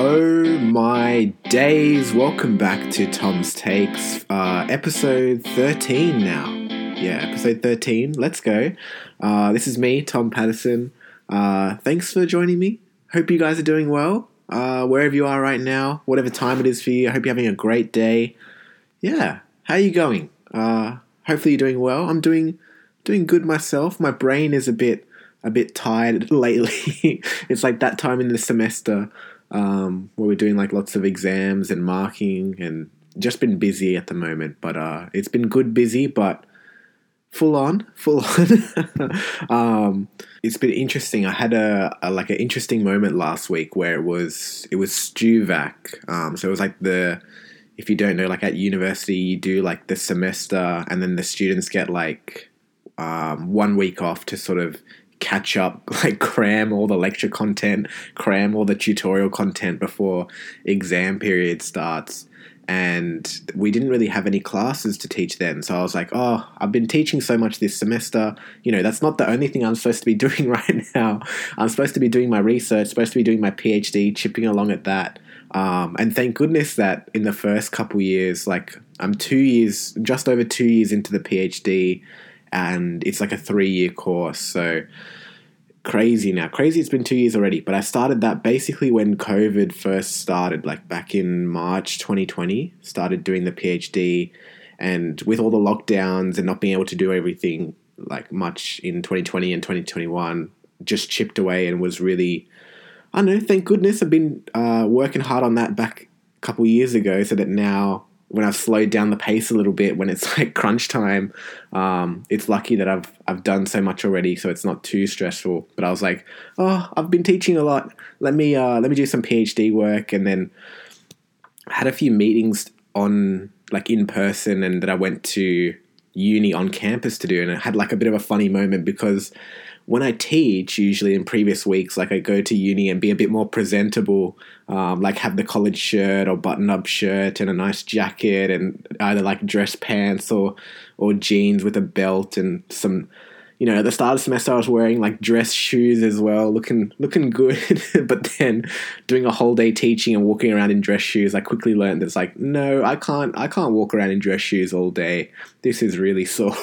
Oh my days! Welcome back to Tom's Takes, uh, episode 13 now. Yeah, episode 13. Let's go. Uh, this is me, Tom Patterson. Uh, thanks for joining me. Hope you guys are doing well. Uh, wherever you are right now, whatever time it is for you, I hope you're having a great day. Yeah, how are you going? Uh, hopefully you're doing well. I'm doing doing good myself. My brain is a bit a bit tired lately. it's like that time in the semester um, where we're doing like lots of exams and marking and just been busy at the moment. But uh, it's been good busy, but full on, full on. um, it's been interesting. I had a, a, like an interesting moment last week where it was it was StuVac. Um, so it was like the if you don't know, like at university, you do like the semester, and then the students get like um, one week off to sort of catch up, like cram all the lecture content, cram all the tutorial content before exam period starts. And we didn't really have any classes to teach then. So I was like, oh, I've been teaching so much this semester. You know, that's not the only thing I'm supposed to be doing right now. I'm supposed to be doing my research, supposed to be doing my PhD, chipping along at that. Um, and thank goodness that in the first couple years, like I'm two years, just over two years into the PhD, and it's like a three year course. So crazy now. Crazy, it's been two years already, but I started that basically when COVID first started, like back in March 2020, started doing the PhD. And with all the lockdowns and not being able to do everything like much in 2020 and 2021, just chipped away and was really I don't know. Thank goodness I've been uh, working hard on that back a couple years ago, so that now when I've slowed down the pace a little bit, when it's like crunch time, um, it's lucky that I've I've done so much already, so it's not too stressful. But I was like, oh, I've been teaching a lot. Let me uh, let me do some PhD work, and then had a few meetings on like in person, and that I went to uni on campus to do, and I had like a bit of a funny moment because when I teach, usually in previous weeks, like I go to uni and be a bit more presentable, um, like have the college shirt or button up shirt and a nice jacket and either like dress pants or or jeans with a belt and some you know, at the start of the semester, I was wearing like dress shoes as well, looking looking good. but then, doing a whole day teaching and walking around in dress shoes, I quickly learned that it's like, no, I can't, I can't walk around in dress shoes all day. This is really sore.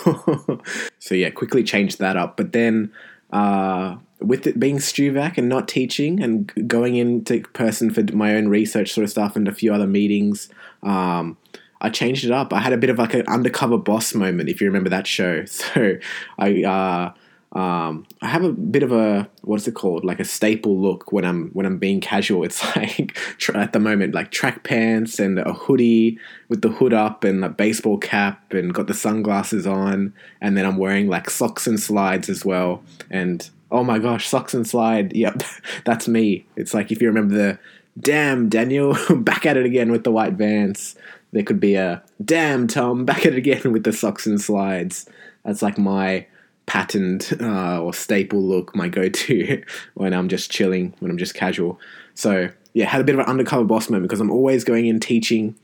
so yeah, quickly changed that up. But then, uh, with it being StuVac and not teaching and going into person for my own research sort of stuff and a few other meetings, um, I changed it up. I had a bit of like an undercover boss moment, if you remember that show. So I uh, um, I have a bit of a what's it called, like a staple look when I'm when I'm being casual. It's like at the moment like track pants and a hoodie with the hood up and a baseball cap and got the sunglasses on, and then I'm wearing like socks and slides as well. And oh my gosh, socks and slide. Yep, that's me. It's like if you remember the damn Daniel back at it again with the white vans there could be a damn Tom back at it again with the socks and slides. That's like my patterned uh, or staple look, my go-to when I'm just chilling, when I'm just casual. So yeah, had a bit of an undercover boss moment because I'm always going in teaching,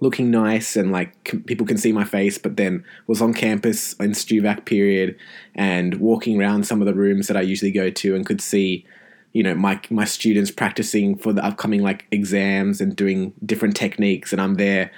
looking nice, and like c- people can see my face. But then was on campus in StuVac period and walking around some of the rooms that I usually go to and could see you know my my students practicing for the upcoming like exams and doing different techniques and I'm there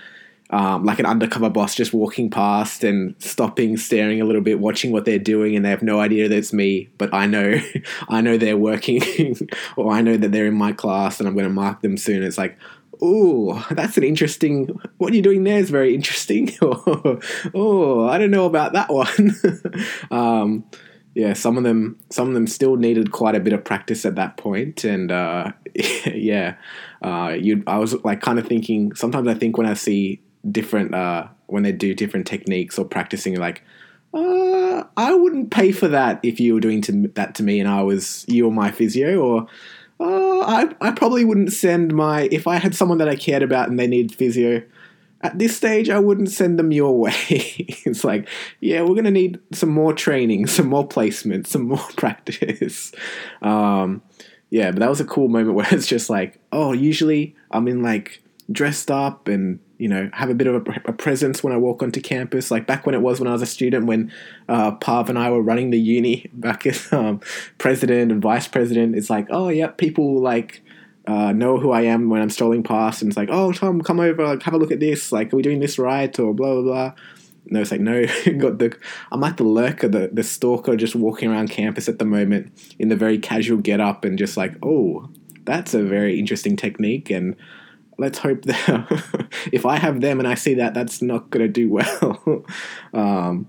um, like an undercover boss just walking past and stopping staring a little bit watching what they're doing and they have no idea that it's me but I know I know they're working or I know that they're in my class and I'm going to mark them soon it's like oh, that's an interesting. What you're doing there is very interesting. oh, I don't know about that one. um, yeah, some of them some of them still needed quite a bit of practice at that point, and uh, yeah, uh, you I was like kind of thinking. Sometimes I think when I see different uh, when they do different techniques or practicing, like. Uh, I wouldn't pay for that if you were doing to, that to me and I was you or my physio, or uh, I, I probably wouldn't send my if I had someone that I cared about and they needed physio at this stage, I wouldn't send them your way. it's like, yeah, we're to need some more training, some more placement, some more practice. Um, yeah, but that was a cool moment where it's just like, oh, usually I'm in like dressed up and you know have a bit of a, a, presence when I walk onto campus. Like back when it was when I was a student, when uh, Pav and I were running the uni back as um, president and vice president. It's like, oh yeah, people like uh, know who I am when I'm strolling past, and it's like, oh Tom, come over, like have a look at this. Like, are we doing this right or blah blah blah. No, it's like no. got the I'm like the lurker, the the stalker, just walking around campus at the moment in the very casual get up and just like, oh, that's a very interesting technique and let's hope that if I have them and I see that, that's not going to do well. um,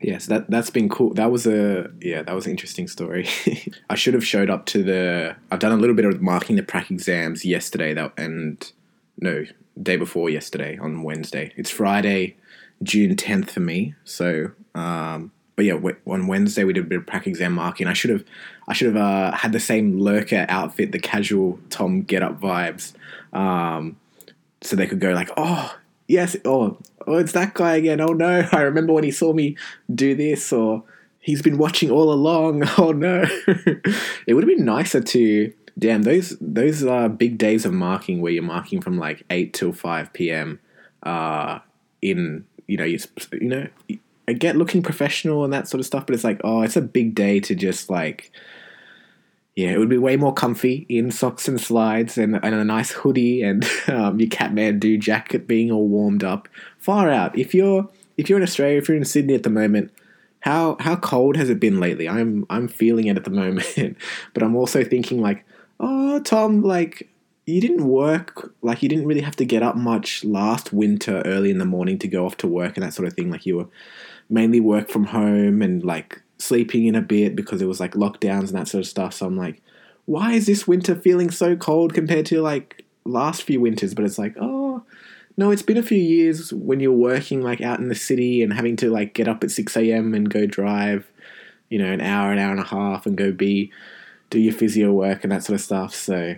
yeah, so that that's been cool. That was a yeah, that was an interesting story. I should have showed up to the. I've done a little bit of marking the prac exams yesterday. That and no day before yesterday on Wednesday. It's Friday, June tenth for me. So, um, but yeah, on Wednesday we did a bit of prac exam marking. I should have, I should have uh, had the same lurker outfit, the casual Tom get up vibes, um, so they could go like, oh yes, oh oh, it's that guy again. Oh no, I remember when he saw me do this, or he's been watching all along. Oh no. it would have been nicer to, damn, those those uh, big days of marking where you're marking from like 8 till 5 p.m. Uh, in, you know, you, you know, I get looking professional and that sort of stuff, but it's like, oh, it's a big day to just like, yeah, it would be way more comfy in socks and slides and, and a nice hoodie and um, your Kathmandu jacket being all warmed up. Far out. If you're if you're in Australia, if you're in Sydney at the moment, how how cold has it been lately? I'm I'm feeling it at the moment, but I'm also thinking like, oh Tom, like you didn't work, like you didn't really have to get up much last winter early in the morning to go off to work and that sort of thing. Like you were mainly work from home and like sleeping in a bit because it was like lockdowns and that sort of stuff. So I'm like, why is this winter feeling so cold compared to like last few winters? But it's like, oh, no, it's been a few years when you're working like out in the city and having to like get up at 6 a.m. and go drive, you know, an hour, an hour and a half and go be, do your physio work and that sort of stuff. So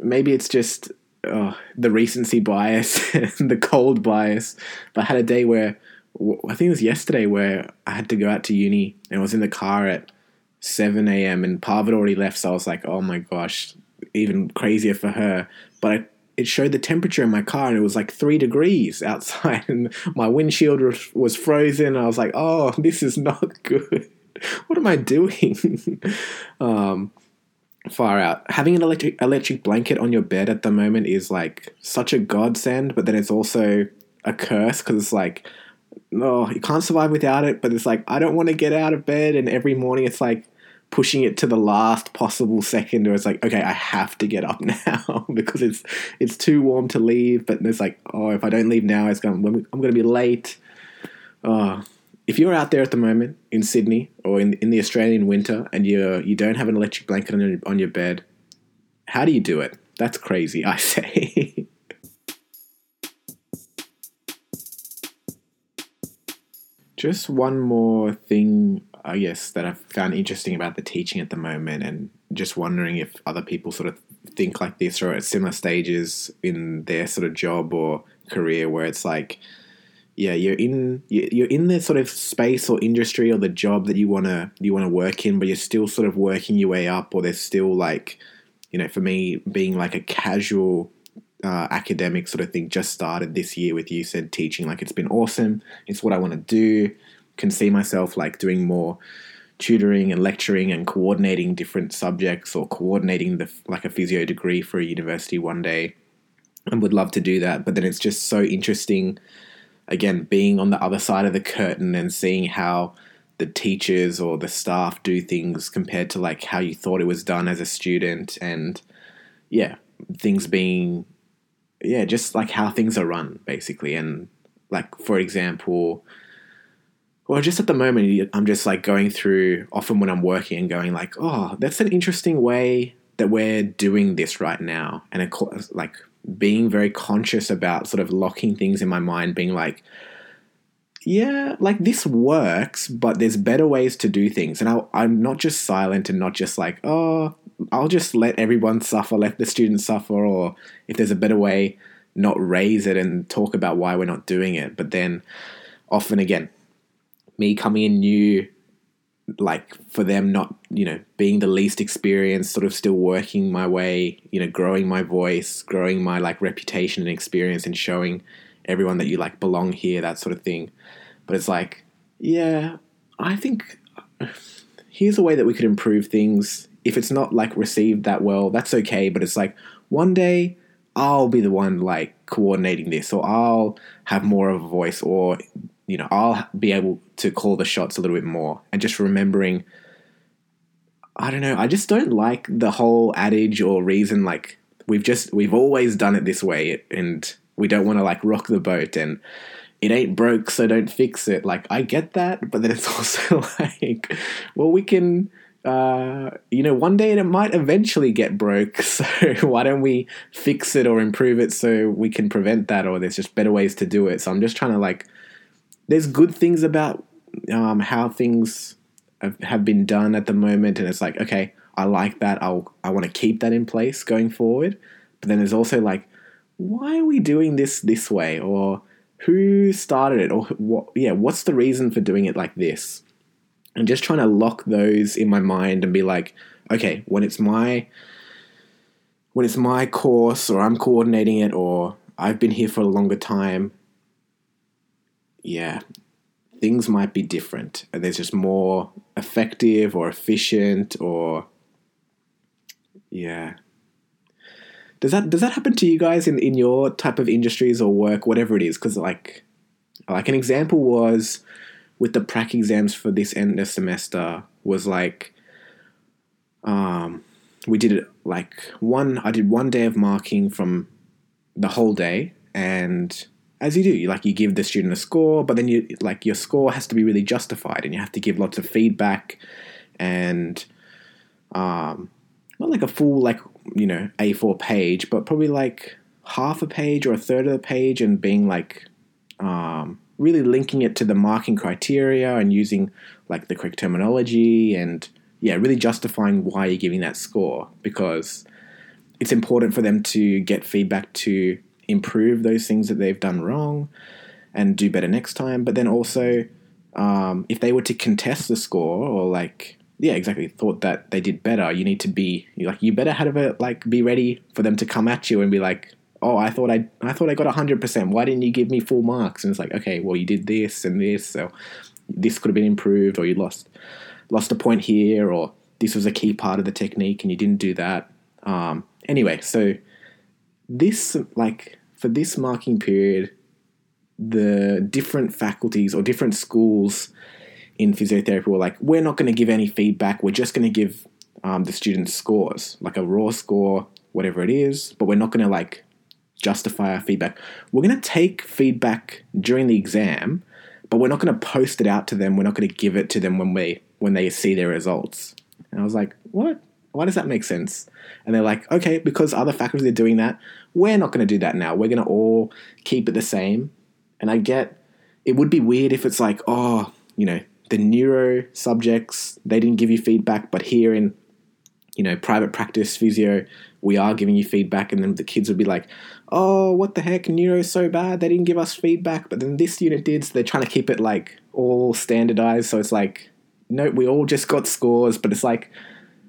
maybe it's just oh, the recency bias and the cold bias. But I had a day where I think it was yesterday where I had to go out to uni and I was in the car at 7 a.m. and Parv had already left. So I was like, oh my gosh, even crazier for her. But I, it showed the temperature in my car and it was like three degrees outside and my windshield was, frozen. I was like, oh, this is not good. what am I doing? um, far out. Having an electric electric blanket on your bed at the moment is like such a godsend, but then it's also a curse because it's like oh, you can't survive without it. But it's like I don't want to get out of bed, and every morning it's like pushing it to the last possible second, or it's like okay, I have to get up now because it's it's too warm to leave. But it's like oh, if I don't leave now, it's going I'm going to be late. Oh, if you're out there at the moment in Sydney or in in the Australian winter and you you don't have an electric blanket on your, on your bed, how do you do it? That's crazy, I say. Just one more thing, I guess, that I've found interesting about the teaching at the moment, and just wondering if other people sort of think like this or at similar stages in their sort of job or career, where it's like, yeah, you're in you're in the sort of space or industry or the job that you wanna you wanna work in, but you're still sort of working your way up, or there's still like, you know, for me being like a casual uh, academic sort of thing just started this year with you said teaching like it's been awesome. It's what i want to do. Can see myself like doing more tutoring and lecturing and coordinating different subjects or coordinating the like a physio degree for a university one day and would love to do that but then it's just so interesting again being on the other side of the curtain and seeing how the teachers or the staff do things compared to like how you thought it was done as a student and yeah things being yeah, just like how things are run basically. And like for example, well, just at the moment, I'm just like going through often when I'm working and going like, oh, that's an interesting way that we're doing this right now, and like being very conscious about sort of locking things in my mind, being like, yeah, like this works, but there's better ways to do things. And i am not just silent and not just like, oh, I'll just let everyone suffer, let the students suffer, or if there's a better way, not raise it and talk about why we're not doing it. But then often again, me coming in new, like for them not, you know, being the least experienced, sort of still working my way, you know, growing my voice, growing my like reputation and experience and showing everyone that you like belong here, that sort of thing. But it's like, yeah, I think here's a way that we could improve things if it's not like received that well, that's okay. But it's like, one day I'll be the one like coordinating this, or I'll have more of a voice, or you know, I'll be able to call the shots a little bit more, and just remembering. I don't know. I just don't like the whole adage or reason like we've just we've always done it this way, and we don't want to like rock the boat and it ain't broke, so don't fix it. Like I get that, but then it's also like, well, we can uh, you know, one day it might eventually get broke. So why don't we fix it or improve it so we can prevent that, or there's just better ways to do it. So I'm just trying to like, there's good things about um, how things have been done at the moment, and it's like, okay, I like that. I'll I want to keep that in place going forward. But then there's also like, why are we doing this this way, or who started it, or what? Yeah, what's the reason for doing it like this? And just trying to lock those in my mind and be like, okay, when it's my when it's my course or I'm coordinating it or I've been here for a longer time, yeah, things might be different. And there's just more effective or efficient or yeah. Does that does that happen to you guys in, in your type of industries or work, whatever it is? Because like like an example was with the prac exams for this end of semester was like um, we did it like one I did one day of marking from the whole day and as you do you like you give the student a score but then you like your score has to be really justified and you have to give lots of feedback and um not like a full like you know A4 page but probably like half a page or a third of the page and being like um really linking it to the marking criteria and using like the correct terminology and yeah, really justifying why you're giving that score because it's important for them to get feedback to improve those things that they've done wrong and do better next time. But then also, um, if they were to contest the score or like, yeah, exactly, thought that they did better, you need to be like, you better have it like be ready for them to come at you and be like, oh, I thought I I thought I got hundred percent. Why didn't you give me full marks? And it's like, okay, well, you did this and this, so this could have been improved, or you lost lost a point here, or this was a key part of the technique and you didn't do that. Um, anyway, so this like for this marking period, the different faculties or different schools in physiotherapy were like, we're not going to give any feedback. We're just going to give um, the students scores, like a raw score, whatever it is, but we're not going to like justify our feedback. We're going to take feedback during the exam, but we're not going to post it out to them. We're not going to give it to them when we when they see their results. And I was like, what? Why does that make sense? And they're like, okay, because other faculty are doing that, we're not going to do that now. We're going to all keep it the same. And I get it would be weird if it's like, oh, you know, the neuro subjects, they didn't give you feedback, but here in, you know, private practice physio, we are giving you feedback. And then the kids would be like, oh, what the heck, Neuro's so bad, they didn't give us feedback, but then this unit did, so they're trying to keep it like all standardized. So it's like, no, we all just got scores, but it's like,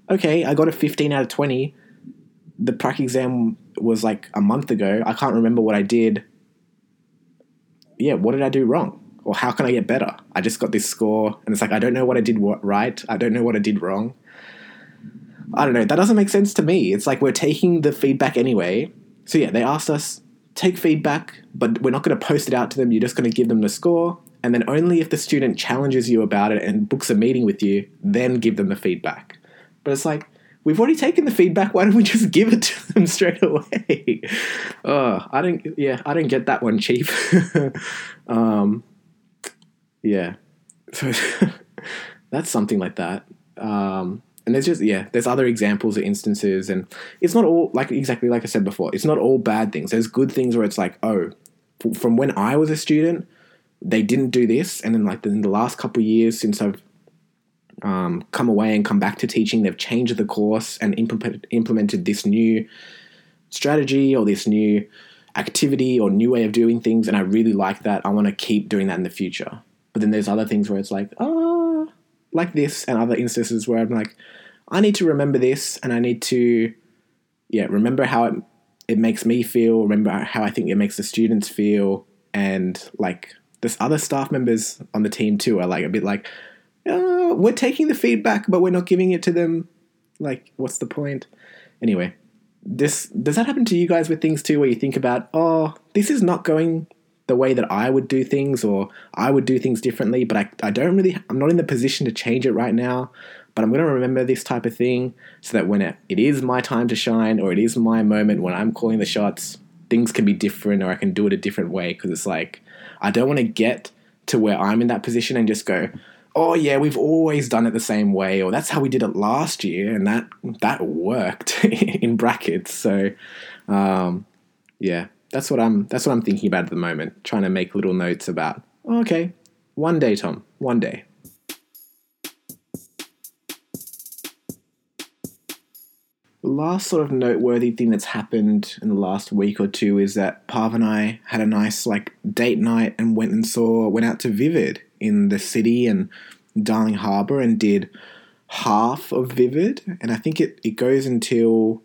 okay, I got a 15 out of 20. The prac exam was like a month ago. I can't remember what I did. Yeah, what did I do wrong? Or how can I get better? I just got this score, and it's like, I don't know what I did right. I don't know what I did wrong. I don't know. That doesn't make sense to me. It's like we're taking the feedback anyway so yeah, they asked us take feedback, but we're not going to post it out to them. You're just going to give them the score, and then only if the student challenges you about it and books a meeting with you, then give them the feedback. But it's like we've already taken the feedback. Why don't we just give it to them straight away? oh, I don't. Yeah, I don't get that one, chief. um, yeah, so that's something like that. Um, and there's just yeah there's other examples or instances and it's not all like exactly like i said before it's not all bad things. There's good things where it's like oh from when i was a student they didn't do this and then like in the last couple years since i've um, come away and come back to teaching they've changed the course and implement, implemented this new strategy or this new activity or new way of doing things and i really like that. I want to keep doing that in the future. But then there's other things where it's like oh like this and other instances where I'm like, I need to remember this and I need to, yeah, remember how it, it makes me feel, remember how I think it makes the students feel. And like this other staff members on the team too are like a bit like, oh, we're taking the feedback, but we're not giving it to them. Like, what's the point? Anyway, this does that happen to you guys with things too, where you think about, oh, this is not going the way that I would do things, or I would do things differently, but I, I don't really, I'm not in the position to change it right now. But I'm going to remember this type of thing so that when it, it is my time to shine, or it is my moment when I'm calling the shots, things can be different, or I can do it a different way. Because it's like, I don't want to get to where I'm in that position and just go, oh yeah, we've always done it the same way, or that's how we did it last year, and that that worked in brackets. So, um, yeah, that's what I'm that's what I'm thinking about at the moment. Trying to make little notes about. Oh, okay, one day, Tom, one day. The last sort of noteworthy thing that's happened in the last week or two is that Pav and I had a nice like date night and went and saw went out to Vivid in the city and Darling Harbour and did half of Vivid and I think it, it goes until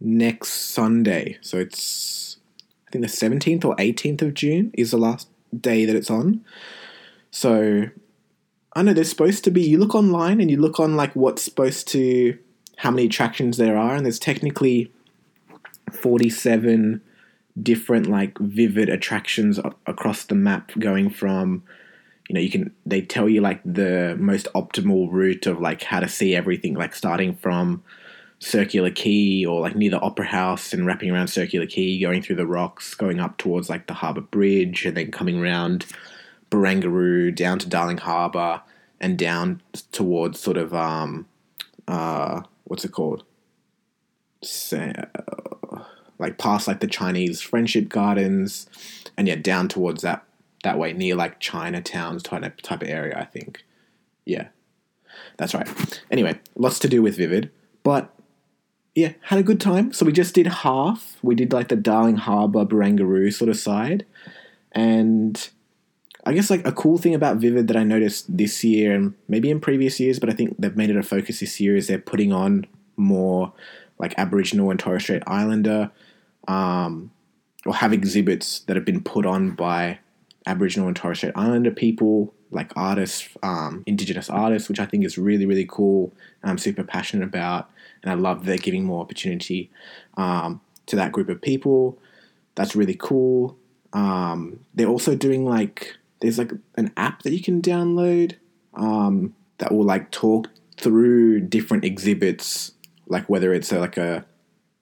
next Sunday. So it's I think the 17th or 18th of June is the last day that it's on. So I know there's supposed to be you look online and you look on like what's supposed to how many attractions there are and there's technically 47 different like vivid attractions across the map going from you know you can they tell you like the most optimal route of like how to see everything like starting from circular quay or like near the opera house and wrapping around circular quay going through the rocks going up towards like the harbour bridge and then coming around barangaroo down to darling harbour and down towards sort of um uh what's it called Say, like past like the chinese friendship gardens and yeah down towards that that way near like Chinatown's type type of area, I think. Yeah, that's right. Anyway, lots to do with Vivid, but yeah, had a good time. So we just did half. We did like the Darling Harbour Barangaroo sort of side, and I guess like a cool thing about Vivid that I noticed this year and maybe in previous years, but I think they've made it a focus this year is they're putting on more like Aboriginal and Torres Strait Islander, um, or have exhibits that have been put on by Aboriginal and Torres Strait Islander people, like artists, um, Indigenous artists, which I think is really, really cool. I'm super passionate about, and I love they're giving more opportunity um, to that group of people. That's really cool. Um, they're also doing like there's like an app that you can download um, that will like talk through different exhibits, like whether it's a, like a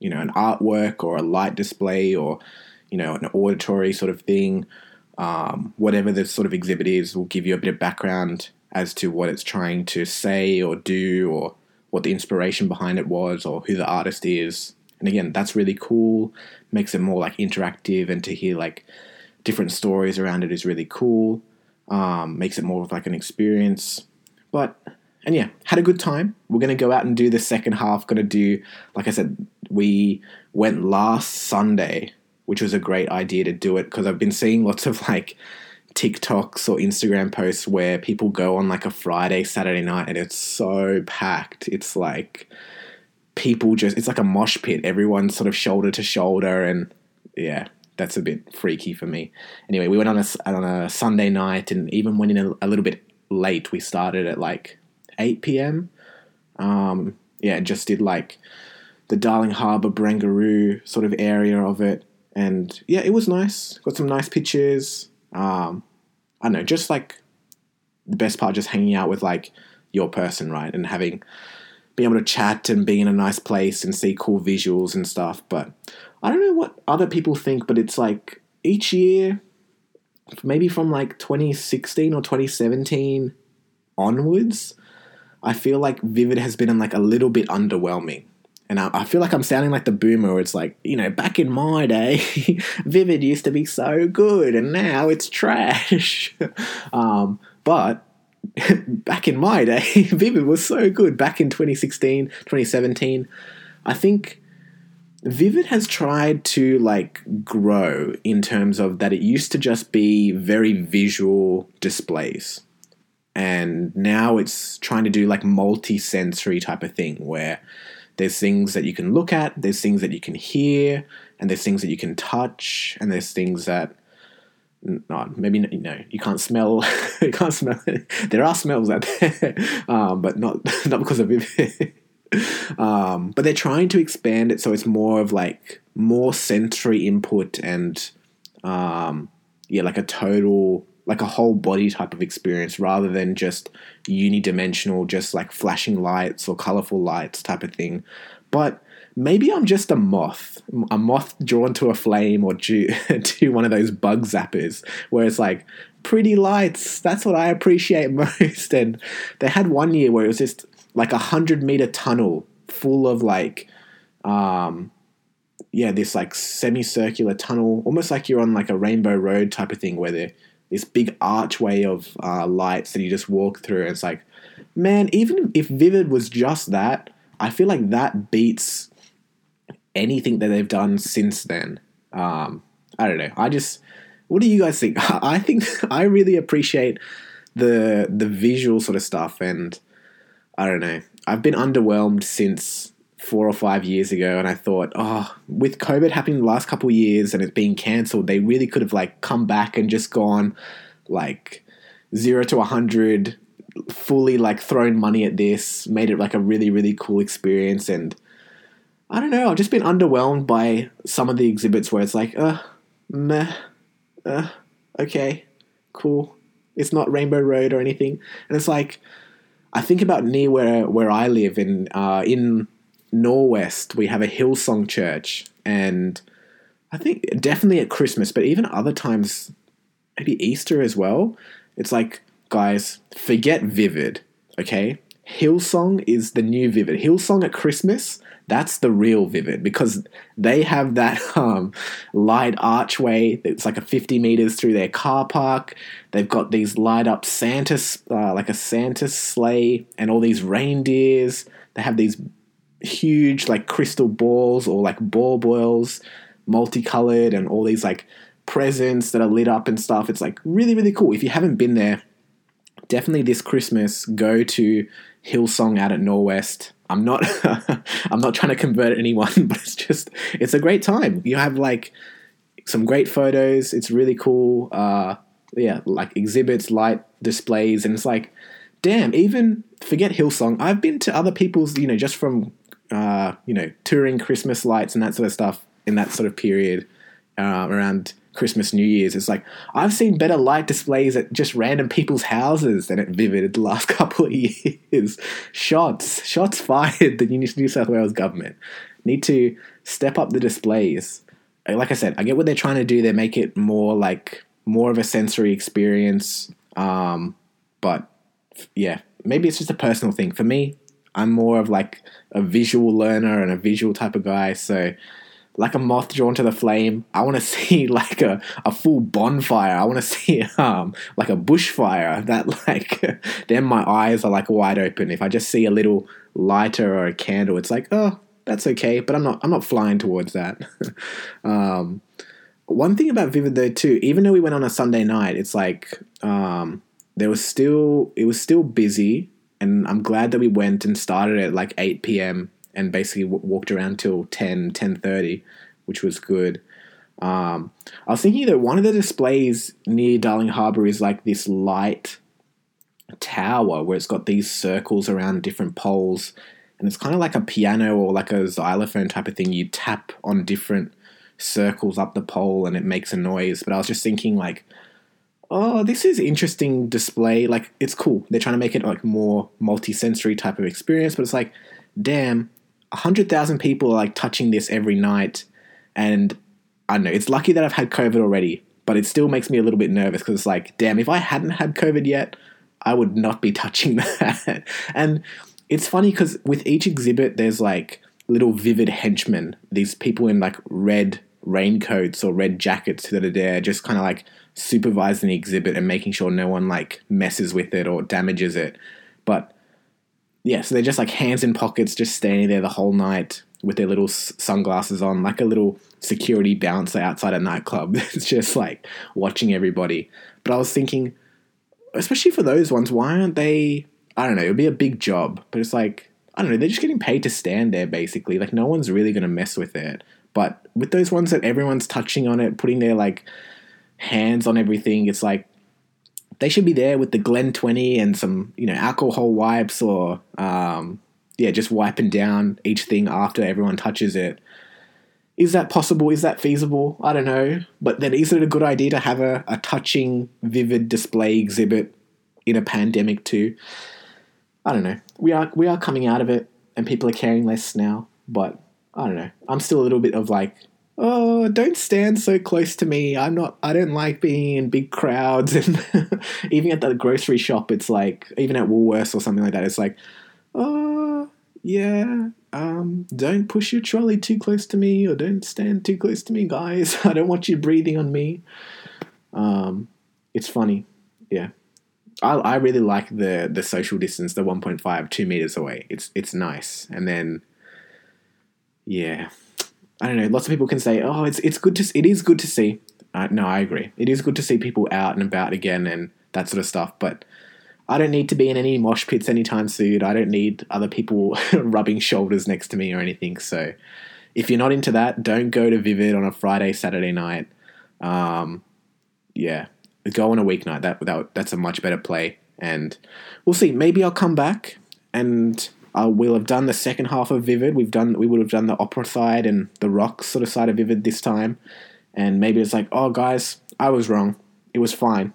you know an artwork or a light display or you know an auditory sort of thing um, whatever the sort of exhibit is will give you a bit of background as to what it's trying to say or do or what the inspiration behind it was or who the artist is. And again that's really cool. Makes it more like interactive and to hear like different stories around it is really cool. Um, makes it more of like an experience. But and yeah had a good time. We're to go out and do the second half. To do like i said we went last sunday which was a great idea to do it because I've been seeing lots of like TikToks or Instagram posts where people go on like a Friday, Saturday night and it's so packed. It's like people just, it's like a mosh pit. Everyone's sort of shoulder to shoulder and yeah, that's a bit freaky for me. Anyway, we went on a, on a Sunday night and even went in a, a little bit late. We started at like 8 p.m. Um, yeah, just did like the Darling Harbour, Barangaroo sort of area of it and yeah, it was nice. Got some nice pictures. Um, I don't know, just like the best part, just hanging out with like your person, right, and having being able to chat and be in a nice place and see cool visuals and stuff. But I don't know what other people think, but it's like each year, maybe from like 2016 or 2017 onwards, I feel like Vivid has been like a little bit underwhelming. And I, I, feel like I'm sounding like the boomer. It's like, you know, back in my day, Vivid used to be so good and now it's trash. um, but back in my day, Vivid was so good. Back in 2016, 2017, I think Vivid has tried to like grow in terms of that it used to just be very visual displays. And now it's trying to do like multi sensory type of thing where there's things that you can look at, there's things that you can hear, and there's things that you can touch, and there's things that no, maybe you know you can't smell. you can't smell. There are smells out there, um, but not not because of it. um, but they're trying to expand it so it's more of like more sensory input and um, yeah, like a total like a whole body type of experience rather than just unidimensional, just like flashing lights or colorful lights type of thing. But maybe I'm just a moth, a moth drawn to a flame or due to one of those bug zappers where it's like pretty lights. That's what I appreciate most. And they had one year where it was just like a hundred meter tunnel full of like, um, yeah, this like semicircular tunnel, almost like you're on like a rainbow road type of thing where they're this big archway of uh, lights that you just walk through. And it's like, man, even if Vivid was just that, I feel like that beats anything that they've done since then. Um, I don't know. I just, what do you guys think? I think I really appreciate the the visual sort of stuff, and I don't know. I've been underwhelmed since four or five years ago, and I thought, oh, with COVID happening the last couple of years and it being cancelled, they really could have like come back and just gone like zero to a hundred, fully like thrown money at this, made it like a really really cool experience, and I don't know. I've just been underwhelmed by some of the exhibits where it's like, uh, meh, uh, okay, cool. It's not Rainbow Road or anything, and it's like. I think about near where where I live in uh, in Norwest, we have a Hillsong church, and I think definitely at Christmas, but even other times, maybe Easter as well. It's like, guys, forget Vivid, okay? Hillsong is the new Vivid. Hillsong at Christmas, that's the real Vivid because they have that um, light archway that's like a 50 meters through their car park. They've got these light up Santa, uh, like a Santa sleigh, and all these reindeers. They have these huge like crystal balls or like ball boils, multicolored, and all these like presents that are lit up and stuff. It's like really, really cool. If you haven't been there, definitely this Christmas go to Hillsong out at Norwest. I'm not I'm not trying to convert anyone, but it's just it's a great time. You have like some great photos. It's really cool. Uh, yeah, like exhibits, light displays, and it's like, damn. Even forget Hillsong. I've been to other people's, you know, just from uh, you know, touring Christmas lights and that sort of stuff in that sort of period uh, around Christmas, New Year's. It's like I've seen better light displays at just random people's houses than at Vivid the last couple of years. Shots, shots fired. The New South Wales government need to step up the displays. Like I said, I get what they're trying to do. They make it more like more of a sensory experience. Um, but yeah, maybe it's just a personal thing. For me, I'm more of like a visual learner and a visual type of guy. So, like a moth drawn to the flame, I want to see like a, a full bonfire. I want to see um like a bushfire that like then my eyes are like wide open. If I just see a little lighter or a candle, it's like oh that's okay. But I'm not I'm not flying towards that. um, one thing about Vivid though too, even though we went on a Sunday night, it's like um, there was still it was still busy and I'm glad that we went and started at like 8 p.m. and basically w- walked around till 10, 10.30, which was good. Um, I was thinking that one of the displays near Darling Harbour is like this light tower where it's got these circles around different poles, and it's kind of like a piano or like a xylophone type of thing. You tap on different circles up the pole and it makes a noise. But I was just thinking, like, oh, this is interesting display. Like, it's cool. They're trying to make it like more multi-sensory type of experience, but it's like, damn, hundred thousand people are like touching this every night, and I don't know. It's lucky that I've had COVID already, but it still makes me a little bit nervous because it's like, damn, if I hadn't had COVID yet, I would not be touching that. and it's funny because with each exhibit, there's like little vivid henchmen, these people in like red raincoats or red jackets that are there, just kind of like supervising the exhibit and making sure no one like messes with it or damages it. But yeah, so they're just like hands in pockets, just standing there the whole night with their little sunglasses on, like a little security bouncer outside a nightclub. it's just like watching everybody. But I was thinking, especially for those ones, why aren't they? I don't know. It would be a big job, but it's like I don't know. They're just getting paid to stand there, basically. Like no one's really going to mess with it. But with those ones that everyone's touching on it, putting their like hands on everything. It's like they should be there with the Glen 20 and some, you know, alcohol wipes or, um, yeah, just wiping down each thing after everyone touches it. Is that possible? Is that feasible? I don't know. But then is it a good idea to have a, a touching, vivid display exhibit in a pandemic too? I don't know. We are we are coming out of it and people are caring less now, but I don't know. I'm still a little bit of like, oh, don't stand so close to me. I'm not. I don't like being in big crowds, and even at the grocery shop, it's like, even at Woolworths or something like that, it's like, oh, yeah. Um, don't push your trolley too close to me, or don't stand too close to me, guys. I don't want you breathing on me. Um, it's funny, yeah. I, I really like the the social distance, the 1.5, two meters away. It's it's nice, and then yeah, I don't know. Lots of people can say, "Oh, it's it's good to it is good to see." Uh, no, I agree. It is good to see people out and about again and that sort of stuff. But I don't need to be in any mosh pits anytime soon. I don't need other people rubbing shoulders next to me or anything. So if you're not into that, don't go to Vivid on a Friday, Saturday night. Um, yeah, go on a weeknight. That, that that's a much better play. And we'll see. Maybe I'll come back and uh, we'll have done the second half of Vivid. We've done we would have done the opera side and the rock sort of side of Vivid this time, and maybe it's like, oh guys, I was wrong. It was fine.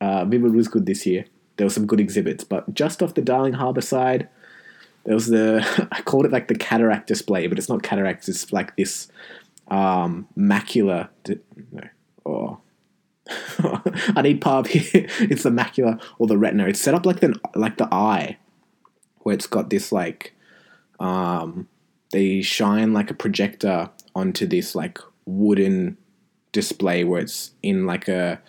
Uh, Vivid was good this year. There were some good exhibits, but just off the Darling Harbour side, there was the I called it like the cataract display, but it's not cataracts. It's like this um, macula. Di- no, oh. I need pub here. it's the macula or the retina. It's set up like the like the eye where it's got this like um, they shine like a projector onto this like wooden display where it's in like a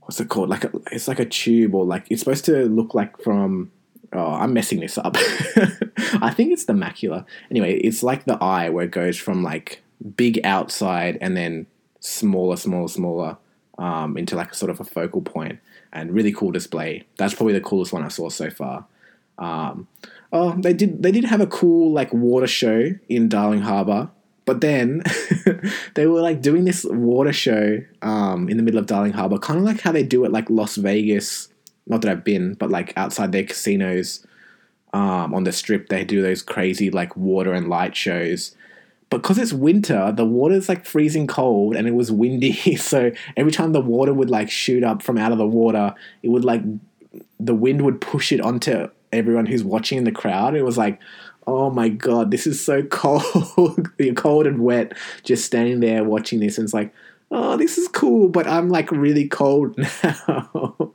what's it called? Like a, it's like a tube or like it's supposed to look like from oh i'm messing this up. I think it's the macula. Anyway it's like the eye where it goes from like big outside and then smaller smaller smaller um, into like a sort of a focal point. And really cool display. That's probably the coolest one i saw so far um, oh, they did they did have a cool like water show in Darling Harbour, but then they were like doing this water show um, in the middle of Darling Harbour, kind of like how they do it like Las Vegas. Not that I've been, but like outside their casinos um, on the strip, they do those crazy like water and light shows. Because it's winter, the water's like freezing cold and it was windy. So every time the water would like shoot up from out of the water, it would like the wind would push it onto everyone who's watching in the crowd. It was like, oh my god, this is so cold, cold and wet. Just standing there watching this, and it's like, oh, this is cool, but I'm like really cold now.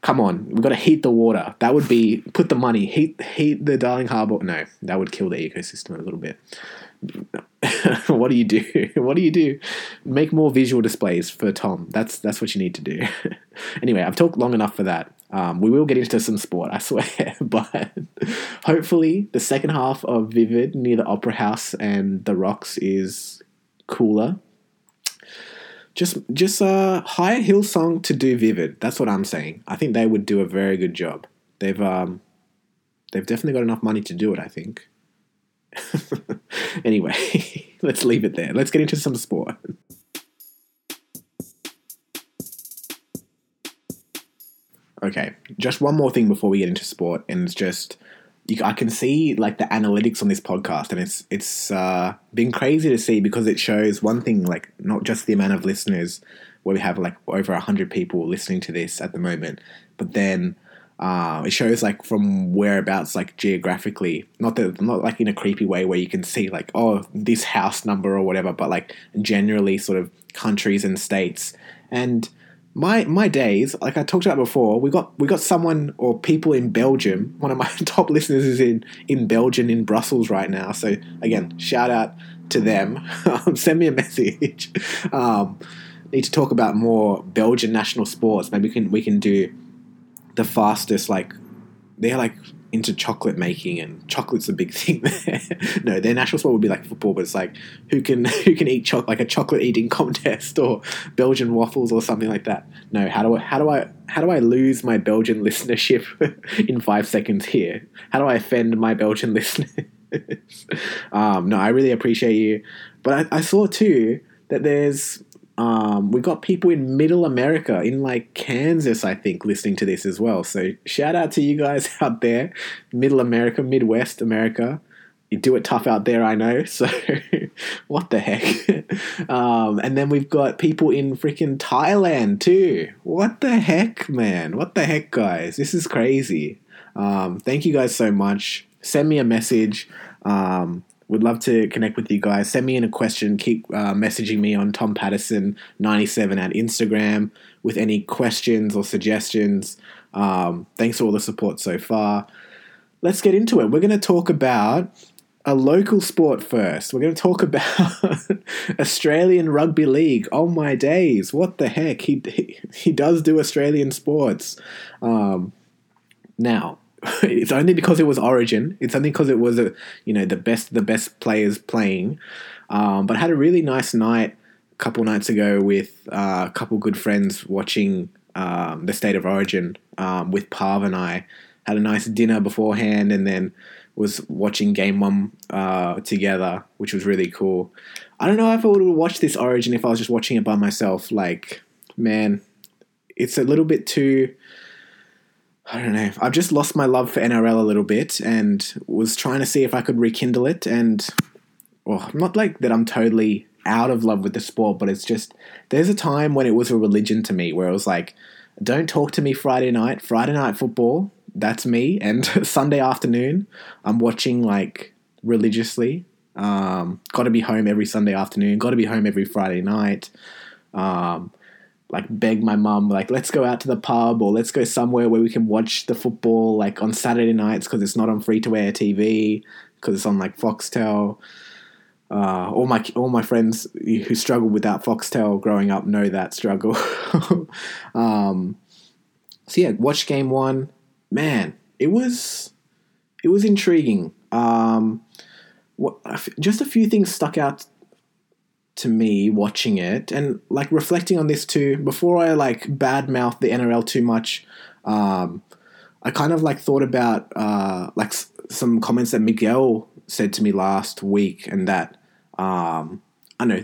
Come on, we've got to heat the water. That would be put the money heat heat the Darling Harbour. No, that would kill the ecosystem a little bit. what do you do? What do you do? Make more visual displays for Tom. That's that's what you need to do. anyway, I've talked long enough for that. Um, we will get into some sport, I swear. but hopefully, the second half of Vivid near the Opera House and the Rocks is cooler. Just, just uh, hire Hillsong to do Vivid. That's what I'm saying. I think they would do a very good job. They've, um, they've definitely got enough money to do it. I think. anyway, let's leave it there. Let's get into some sport. Okay, just one more thing before we get into sport, and it's just you, I can see like the analytics on this podcast, and it's it's uh, been crazy to see because it shows one thing like not just the amount of listeners where we have like over hundred people listening to this at the moment, but then uh, it shows like from whereabouts like geographically, not that not like in a creepy way where you can see like oh this house number or whatever, but like generally sort of countries and states and my my days, like I talked about before, we got we got someone or people in Belgium. One of my top listeners is in in Belgium in Brussels right now. So again, shout out to them. Um, send me a message. Um, need to talk about more Belgian national sports. Maybe we can we can do the fastest like they're like into chocolate making and chocolate's a big thing there. no, their national sport would be like football, but it's like who can who can eat chocolate like a chocolate eating contest or Belgian waffles or something like that. No, how do I how do I how do I lose my Belgian listenership in five seconds here? How do I offend my Belgian listeners? um, no, I really appreciate you, but I, I saw too that there's Um, we got people in Middle America, in like Kansas, I think, listening to this as well. So shout out to you guys out there, Middle America, Midwest America. You do it tough out there, I know. So what the heck? um, and then we've got people in freaking Thailand too. What the heck, man? What the heck, guys? This is crazy. Um, thank you guys so much. Send me a message. Um, would love to connect with you guys. Send me in a question. Keep uh, messaging me on Tom Patterson97 at Instagram with any questions or suggestions. Um, thanks for all the support so far. Let's get into it. We're going to talk about a local sport first. We're going to talk about Australian Rugby League. Oh my days! What the heck? He he, he does do Australian sports. Um, now, it's only because it was Origin. It's only because it was a you know the best the best players playing. Um, but I had a really nice night a couple nights ago with uh, a couple good friends watching um, the State of Origin um, with Pav and I. Had a nice dinner beforehand, and then was watching Game One uh, together, which was really cool. I don't know if I would have watched this Origin if I was just watching it by myself. Like, man, it's a little bit too. I don't know. I've just lost my love for NRL a little bit and was trying to see if I could rekindle it. And, well, not like that I'm totally out of love with the sport, but it's just there's a time when it was a religion to me where it was like, don't talk to me Friday night, Friday night football that's me. And Sunday afternoon, I'm watching like religiously. Um, got to be home every Sunday afternoon. Got to be home every Friday night. Um, like beg my mum, like let's go out to the pub or let's go somewhere where we can watch the football like on Saturday nights because it's not on free to air TV because it's on like Foxtel. Uh, all my all my friends who struggled without Foxtel growing up know that struggle. um, so yeah, watch game one man, it was it was intriguing. Um, what, just a few things stuck out to me watching it and like reflecting on this too. Before I like badmouth the NRL too much, um, I kind of like thought about uh, like s- some comments that Miguel said to me last week, and that um, I know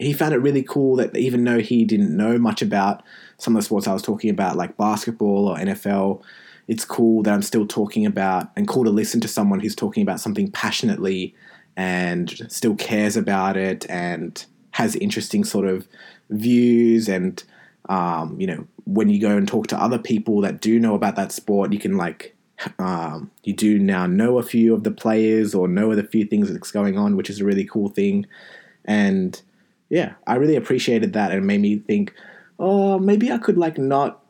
he found it really cool that even though he didn't know much about some of the sports I was talking about, like basketball or NFL, it's cool that I'm still talking about and cool to listen to someone who's talking about something passionately and still cares about it and has interesting sort of views and um, you know when you go and talk to other people that do know about that sport you can like um, you do now know a few of the players or know the few things that's going on which is a really cool thing. And yeah i really appreciated that and made me think oh maybe i could like not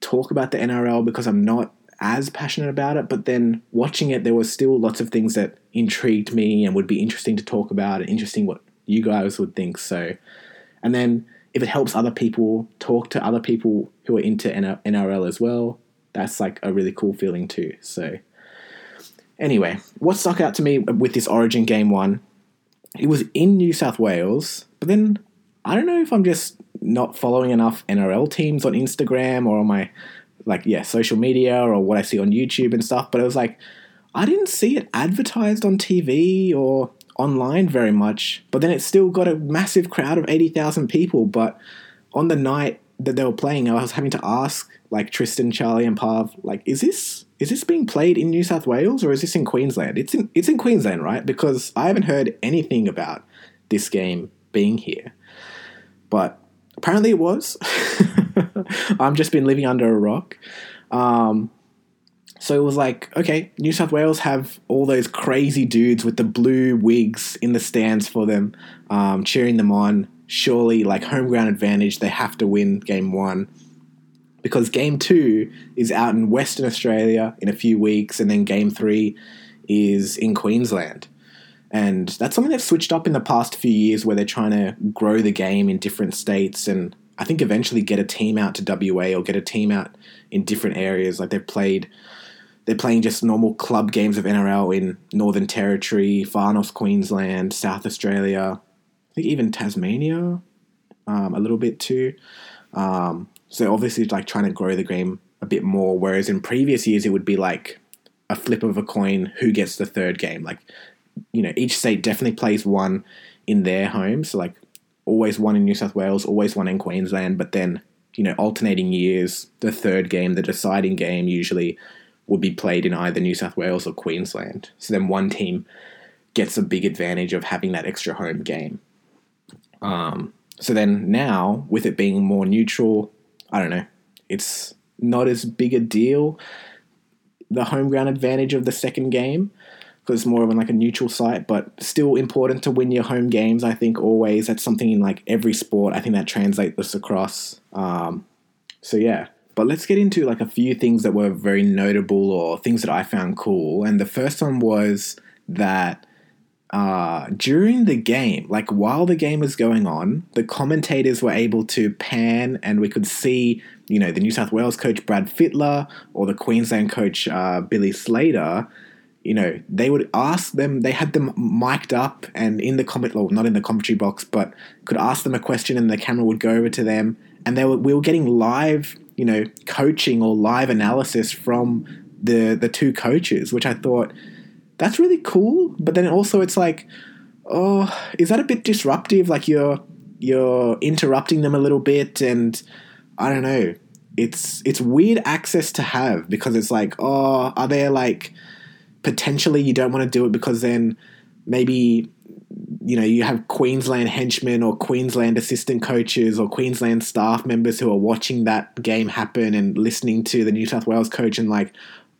talk about the NRL because I'm not as passionate about it, but then watching it, there was still lots of things that intrigued me and would be interesting to talk about and interesting what you guys would think. So, and then if it helps other people talk to other people who are into NRL as well, that's like a really cool feeling too. So, anyway, what stuck out to me with this Origin game one, it was in New South Wales, but then I don't know if I'm just not following enough NRL teams on Instagram or on my like yeah social media or what I see on YouTube and stuff. But it was like I didn't see it advertised on TV or online very much. But then it still got a massive crowd of eighty thousand people. But on the night that they were playing, I was having to ask like Tristan, Charlie, and Pav, like, is this is this being played in New South Wales or is this in Queensland? It's in it's in Queensland, right? Because I haven't heard anything about this game being here. But apparently it was. I've just been living under a rock. Um, so it was like, okay, New South Wales have all those crazy dudes with the blue wigs in the stands for them, um, cheering them on. Surely, like home ground advantage, they have to win game one. Because game two is out in Western Australia in a few weeks, and then game three is in Queensland. And that's something they've switched up in the past few years where they're trying to grow the game in different states and I think eventually get a team out to WA or get a team out in different areas. Like they've played, they're playing just normal club games of NRL in Northern Territory, Far North Queensland, South Australia, I think even Tasmania, um, a little bit too. Um, so obviously, like trying to grow the game a bit more. Whereas in previous years, it would be like a flip of a coin who gets the third game. Like you know, each state definitely plays one in their home. So like always one in New South Wales, always one in Queensland, but then, you know, alternating years, the third game, the deciding game usually would be played in either New South Wales or Queensland. So then one team gets a big advantage of having that extra home game. Um, so then now, with it being more neutral, I don't know, it's not as big a deal. The home ground advantage of the second game because it's more of like a neutral site, but still important to win your home games. I think always that's something in like every sport. I think that translates this across. Um, so yeah, but let's get into like a few things that were very notable or things that I found cool. And the first one was that uh, during the game, like while the game was going on, the commentators were able to pan and we could see, you know, the New South Wales coach Brad Fittler or the Queensland coach uh, Billy Slater you know, they would ask them, they had them mic'd up and in the comment, well, not in the commentary box, but could ask them a question and the camera would go over to them. And they were, we were getting live, you know, coaching or live analysis from the, the two coaches, which I thought that's really cool. But then also it's like, oh, is that a bit disruptive? Like you're, you're interrupting them a little bit and I don't know. It's, it's weird access to have because it's like, oh, are there like, potentially you don't want to do it because then maybe you know you have Queensland henchmen or Queensland assistant coaches or Queensland staff members who are watching that game happen and listening to the New South Wales coach and like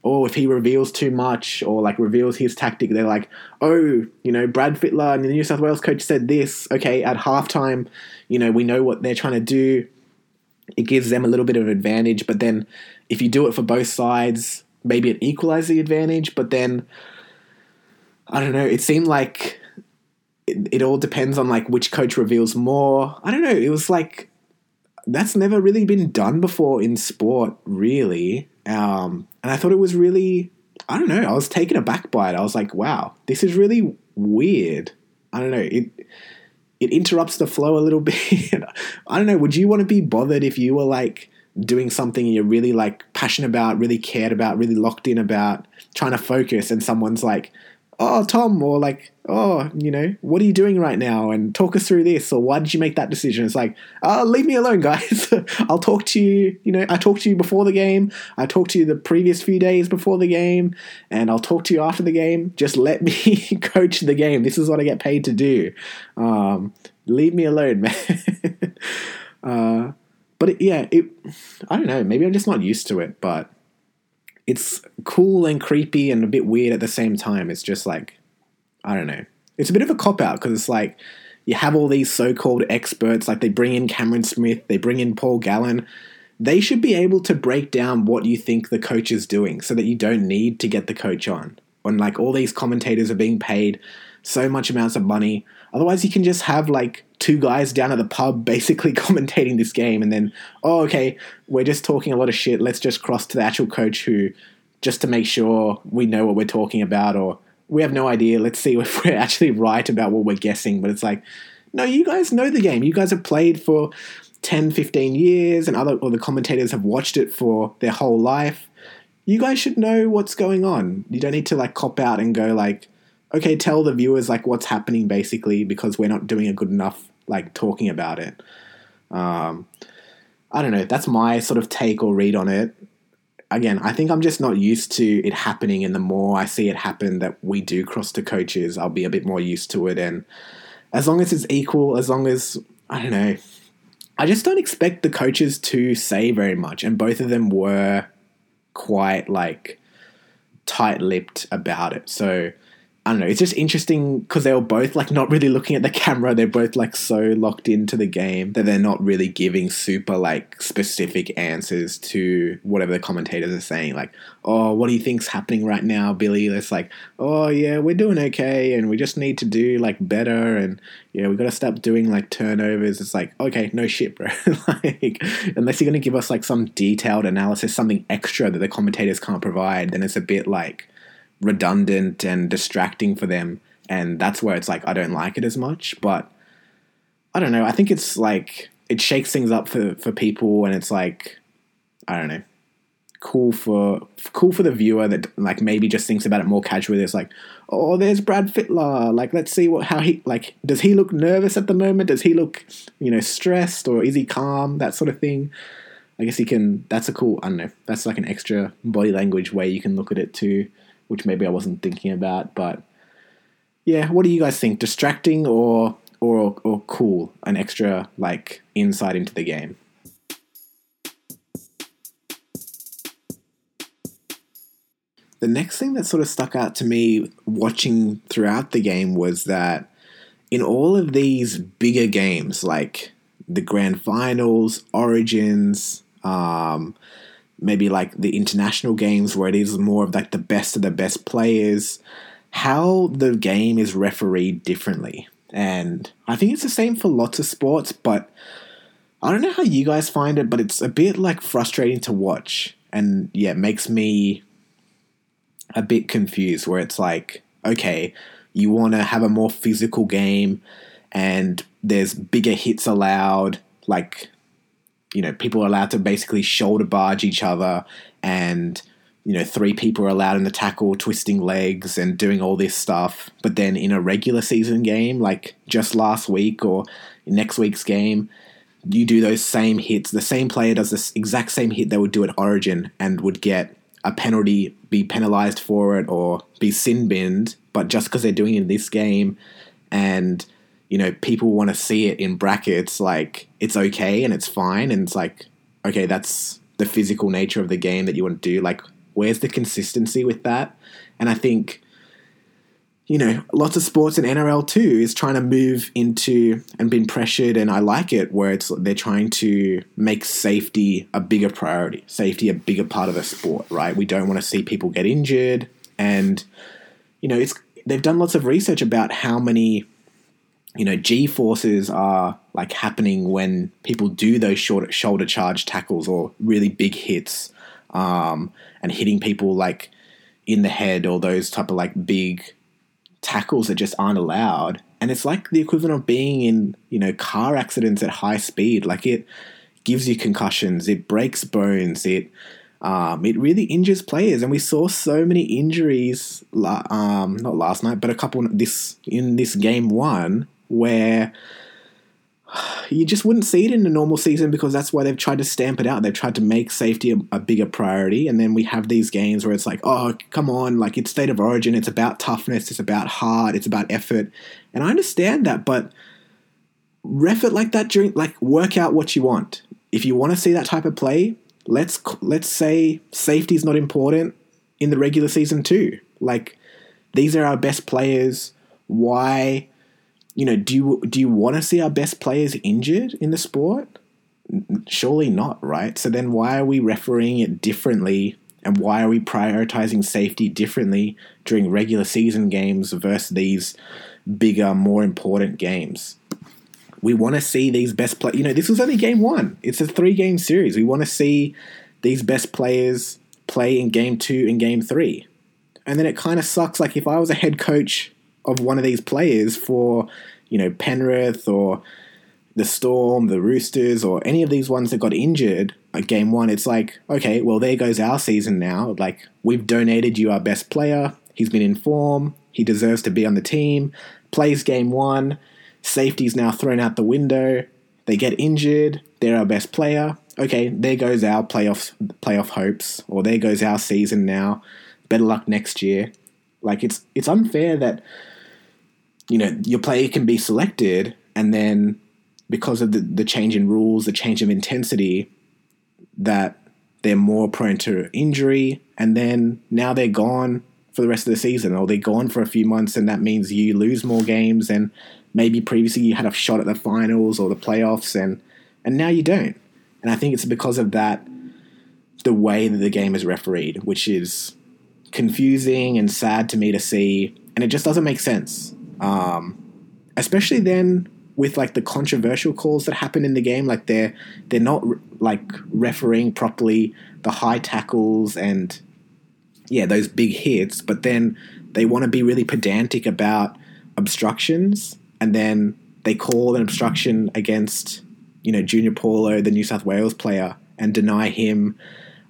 oh if he reveals too much or like reveals his tactic they're like oh you know Brad Fittler and the New South Wales coach said this. Okay at halftime you know we know what they're trying to do. It gives them a little bit of advantage but then if you do it for both sides maybe it equalized the advantage, but then I don't know. It seemed like it, it all depends on like which coach reveals more. I don't know. It was like that's never really been done before in sport, really. Um, and I thought it was really, I don't know. I was taken aback by it. I was like, wow, this is really weird. I don't know. It it interrupts the flow a little bit. I don't know. Would you want to be bothered if you were like doing something you're really like passionate about, really cared about, really locked in about, trying to focus, and someone's like, "Oh, Tom," or like, "Oh, you know, what are you doing right now?" and talk us through this, or why did you make that decision? It's like, "Oh, leave me alone, guys. I'll talk to you. You know, I talked to you before the game. I talked to you the previous few days before the game, and I'll talk to you after the game. Just let me coach the game. This is what I get paid to do. Um, leave me alone, man." uh, but it, yeah, it. I don't know. Maybe I'm just not used to it, but it's cool and creepy and a bit weird at the same time. It's just like I don't know. It's a bit of a cop out because it's like you have all these so-called experts, like they bring in Cameron Smith, they bring in Paul Gallen. They should be able to break down what you think the coach is doing, so that you don't need to get the coach on. When like all these commentators are being paid so much amounts of money Otherwise, you can just have like two guys down at the pub basically commentating this game, and then, oh, okay, we're just talking a lot of shit. Let's just cross to the actual coach who, just to make sure we know what we're talking about, or we have no idea. Let's see if we're actually right about what we're guessing. But it's like, no, you guys know the game. You guys have played for 10, 15 years, and other or the commentators have watched it for their whole life. You guys should know what's going on. You don't need to like cop out and go like, okay, tell the viewers like what's happening basically because we're not doing a good enough like talking about it. Um, I don't know. That's my sort of take or read on it. Again, I think I'm just not used to it happening, and the more I see it happen that we do cross to coaches, I'll be a bit more used to it. And as long as it's equal, as long as I don't know, I just don't expect the coaches to say very much, and both of them were quite like tight-lipped about it. So I don't know. It's just interesting because they were both like not really looking at the camera. They're both like so locked into the game that they're not really giving super like specific answers to whatever the commentators are saying. Like, oh, what do you think's happening right now, Billy? It's like, oh yeah, we're doing okay, and we just need to do like better, and yeah, we got to stop doing like turnovers. It's like, okay, no shit, bro. like, unless you're gonna give us like some detailed analysis, something extra that the commentators can't provide, then it's a bit like redundant and distracting for them. And that's where it's like, I don't like it as much. But I don't know. I think it's like, it shakes things up for, for people. And it's like, I don't know. cool for cool for the viewer that like maybe just thinks about it more casually. It's like, oh, there's Brad Fittler. Like, let's see what how he like. Does he look nervous at the moment? Does he look you know stressed or is he calm? That sort of thing. I guess he can. That's a cool. I don't know. That's like an extra body language way you can look at it too, which maybe I wasn't thinking about. But yeah, what do you guys think? Distracting or or or cool? An extra like insight into the game. The next thing that sort of stuck out to me watching throughout the game was that in all of these bigger games, like the grand finals, origins, um, maybe like the international games where it is more of like the best of the best players, how the game is refereed differently. And I think it's the same for lots of sports, but I don't know how you guys find it, but it's a bit like frustrating to watch. And yeah, it makes me a bit confused where it's like, okay, you want to have a more physical game and there's bigger hits allowed, like, you know, people are allowed to basically shoulder barge each other and, you know, three people are allowed in the tackle, twisting legs and doing all this stuff. But then in a regular season game, like just last week or next week's game, you do those same hits. The same player does this exact same hit they would do at Origin and would get a penalty, be penalized for it, or be sin binned. But just because they're doing it in this game, and you know people want to see it in brackets, like it's okay and it's fine, and it's like okay, that's the physical nature of the game that you want to do. Like, where's the consistency with that? And I think you know, lots of sports in NRL too is trying to move into and been pressured, and I like it where it's they're trying to make safety a bigger priority, safety a bigger part of the sport, right? We don't want to see people get injured, and you know, it's they've done lots of research about how many you know G forces are like happening when people do those short shoulder charge tackles or really big hits, um, and hitting people like in the head or those type of like big tackles that just aren't allowed. And it's like the equivalent of being in, you know, car accidents at high speed. Like it gives you concussions, it breaks bones, it um, it really injures players. And we saw so many injuries, um, not last night, but a couple this in this game one where you just wouldn't see it in a normal season because that's why they've tried to stamp it out. They've tried to make safety a, a, bigger priority. And then we have these games where it's like, oh, come on, like it's state of origin. It's about toughness. It's about heart. It's about effort. And I understand that, but ref it like that during, like work out what you want. If you want to see that type of play, let's let's say safety is not important in the regular season too. Like these are our best players. Why? You know, do you do you want to see our best players injured in the sport? Surely not, right? So then why are we refereeing it differently and why are we prioritizing safety differently during regular season games versus these bigger, more important games? We want to see these best players. You know, this was only game one. It's a three game series. We want to see these best players play in game two and game three. And then it kind of sucks. Like if I was a head coach of one of these players for, you know, Penrith or the Storm, the Roosters, or any of these ones that got injured at game one, it's like, okay, well, there goes our season now. Like, we've donated you our best player. He's been in form. He deserves to be on the team. Plays game one. Safety's now thrown out the window. They get injured. They're our best player. Okay, there goes our playoff playoff hopes, or there goes our season now. Better luck next year. Like it's it's unfair that you know, your player can be selected, and then because of the, the change in rules, the change of intensity, that they're more prone to injury, and then now they're gone for the rest of the season, or they're gone for a few months, and that means you lose more games, and maybe previously you had a shot at the finals or the playoffs, and and now you don't. And I think it's because of that, the way that the game is refereed, which is confusing and sad to me to see, and it just doesn't make sense. Um, especially then with like the controversial calls that happen in the game, like they're they're not like refereeing properly the high tackles and yeah those big hits, but then they want to be really pedantic about obstructions, and then they call an obstruction against you know Junior Paulo, the New South Wales player, and deny him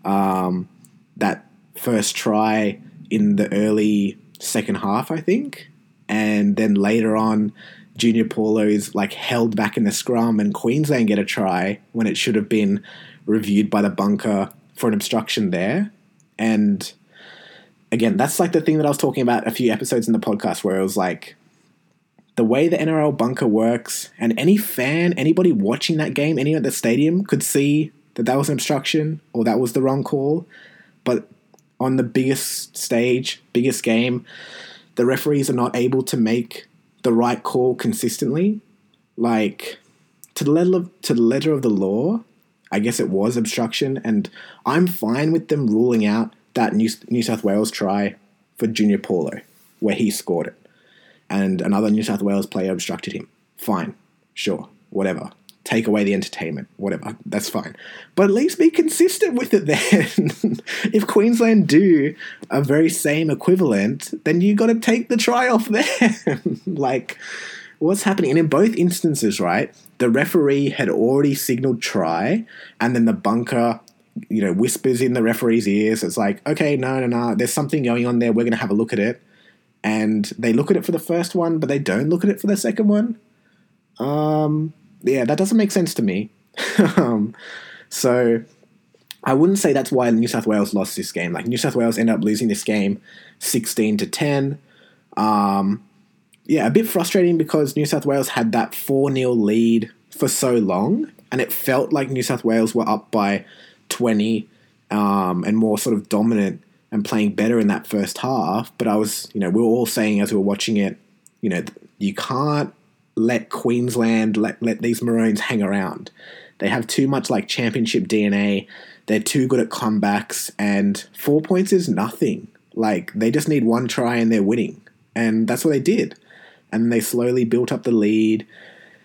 um, that first try in the early second half, I think. And then later on, Junior Paulo is like held back in the scrum and Queensland get a try when it should have been reviewed by the bunker for an obstruction there. And again, that's like the thing that I was talking about a few episodes in the podcast where it was like the way the NRL bunker works, and any fan, anybody watching that game, anyone at the stadium could see that that was an obstruction or that was the wrong call. But on the biggest stage, biggest game, the referees are not able to make the right call consistently. Like to the letter of, to the letter of the law, I guess it was obstruction, and I'm fine with them ruling out that New, New South Wales try for Junior Paulo, where he scored it, and another New South Wales player obstructed him. Fine, sure, whatever. Take away the entertainment, whatever. That's fine, but at least be consistent with it. Then, if Queensland do a very same equivalent, then you got to take the try off there. like, what's happening? And in both instances, right, the referee had already signaled try, and then the bunker you know, whispers in the referee's ears. It's like, okay, no, no, no, there's something going on there. We're going to have a look at it. And they look at it for the first one, but they don't look at it for the second one. Um, yeah, that doesn't make sense to me. um, so I wouldn't say that's why New South Wales lost this game. Like New South Wales ended up losing this game 16 to 10. Um, yeah, a bit frustrating because New South Wales had that 4 0 lead for so long, and it felt like New South Wales were up by 20 um, and more sort of dominant and playing better in that first half. But I was, you know, we were all saying as we were watching it, you know, you can't let Queensland let let these Maroons hang around. They have too much like championship DNA. They're too good at comebacks, and four points is nothing. Like they just need one try and they're winning, and that's what they did. And they slowly built up the lead.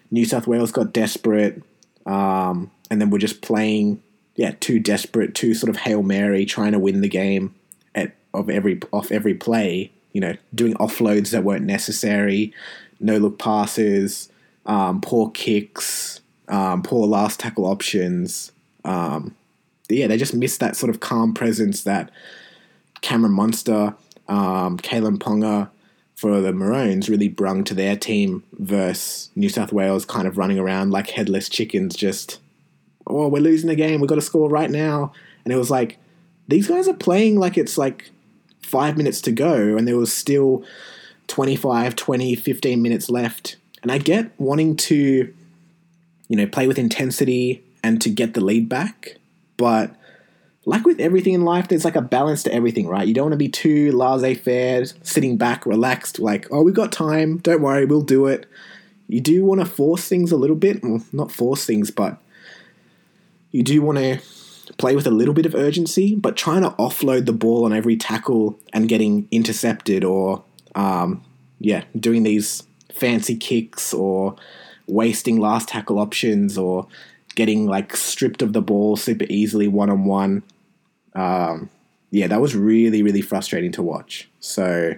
New South Wales got desperate, um, and then we're just playing yeah, too desperate, too sort of hail mary, trying to win the game at of every off every play. You know, doing offloads that weren't necessary, no look passes, um, poor kicks, um, poor last tackle options. Um, yeah, they just missed that sort of calm presence that Cameron Munster, um, Kalyn Ponga for the Maroons really brung to their team versus New South Wales kind of running around like headless chickens, just oh, we're losing the game. We've got to score right now. And it was like, these guys are playing like it's like five minutes to go, and there was still 25, 20, 15 minutes left. And I get wanting to, you know, play with intensity and to get the lead back. But like with everything in life, there's like a balance to everything, right? You don't want to be too laissez faire, sitting back, relaxed, like, oh, we've got time. Don't worry, we'll do it. You do want to force things a little bit. Well, not force things, but you do want to play with a little bit of urgency, but trying to offload the ball on every tackle and getting intercepted or, um, yeah, doing these fancy kicks or wasting last tackle options or getting like stripped of the ball super easily one on one. Yeah, that was really, really frustrating to watch. So,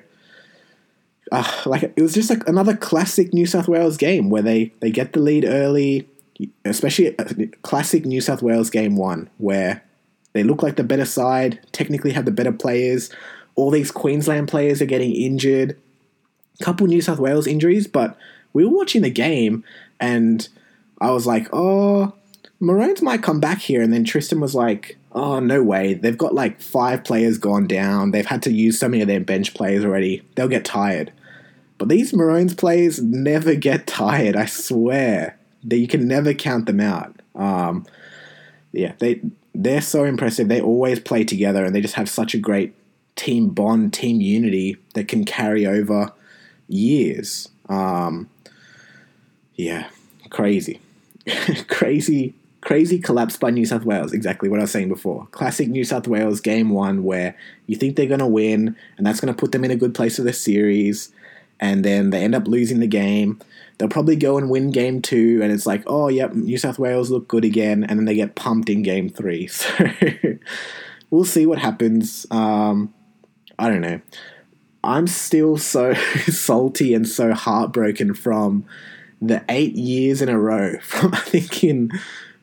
uh, like, it was just like another classic New South Wales game where they, they get the lead early, especially a classic New South Wales game one, where they look like the better side, technically have the better players. All these Queensland players are getting injured. A couple New South Wales injuries, but we were watching the game and I was like, oh, Maroons might come back here. And then Tristan was like, oh, no way. They've got like five players gone down. They've had to use so many of their bench players already. They'll get tired. But these Maroons players never get tired, I swear that you can never count them out. Um, yeah, they they're so impressive. They always play together, and they just have such a great team bond, team unity that can carry over years. Um, yeah, crazy, crazy, crazy collapse by New South Wales. Exactly what I was saying before. Classic New South Wales game one, where you think they're going to win, and that's going to put them in a good place for the series, and then they end up losing the game they'll probably go and win game two, and it's like, oh, yep, New South Wales look good again, and then they get pumped in game three. So we'll see what happens. Um, I don't know. I'm still so salty and so heartbroken from the eight years in a row from I think in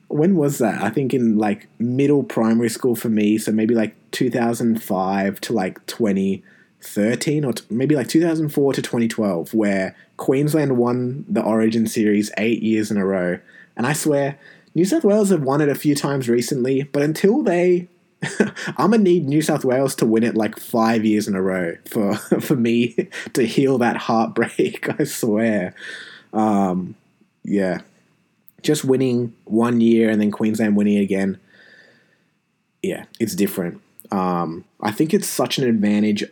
when was that? I think in like middle primary school for me, so maybe like 2005 to like 2013 or t- maybe like 2004 to 2012 where Queensland won the Origin series 8 years in a row. And I swear New South Wales have won it a few times recently, but until they I'm gonna need New South Wales to win it like five years in a row for for me to heal that heartbreak. I swear. Um, yeah, just winning one year and then Queensland winning again. Yeah, it's different. Um, I think it's such an advantage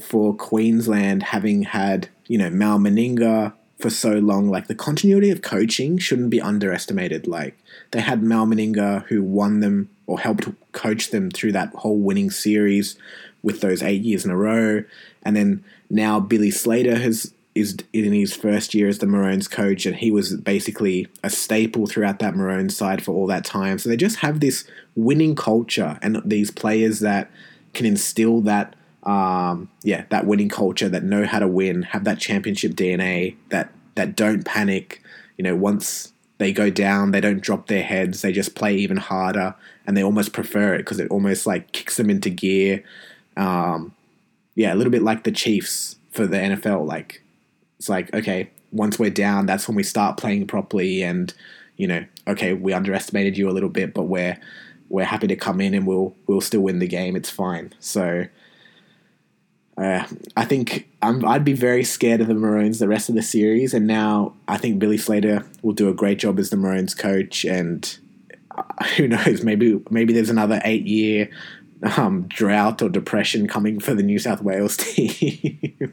for Queensland having had you know Mal Meninga for so long. Like the continuity of coaching shouldn't be underestimated. Like they had Mal Meninga who won them or helped coach them through that whole winning series with those eight years in a row, and then now Billy Slater has is in his first year as the Maroons coach, and he was basically a staple throughout that Maroons side for all that time. So they just have this winning culture and these players that can instill that, um, yeah, that winning culture that know how to win, have that championship DNA, that that don't panic. You know, once they go down, they don't drop their heads. They just play even harder, and they almost prefer it because it almost like kicks them into gear. Um, yeah, a little bit like the Chiefs for the NFL. Like it's like, okay, once we're down, that's when we start playing properly and you know, okay, we underestimated you a little bit, but we're we're happy to come in and we'll we'll still win the game. It's fine. So uh, I think i would be very scared of the Maroons the rest of the series, and now I think Billy Slater will do a great job as the Maroons coach. And uh, who knows, maybe maybe there's another eight year um, drought or depression coming for the New South Wales team.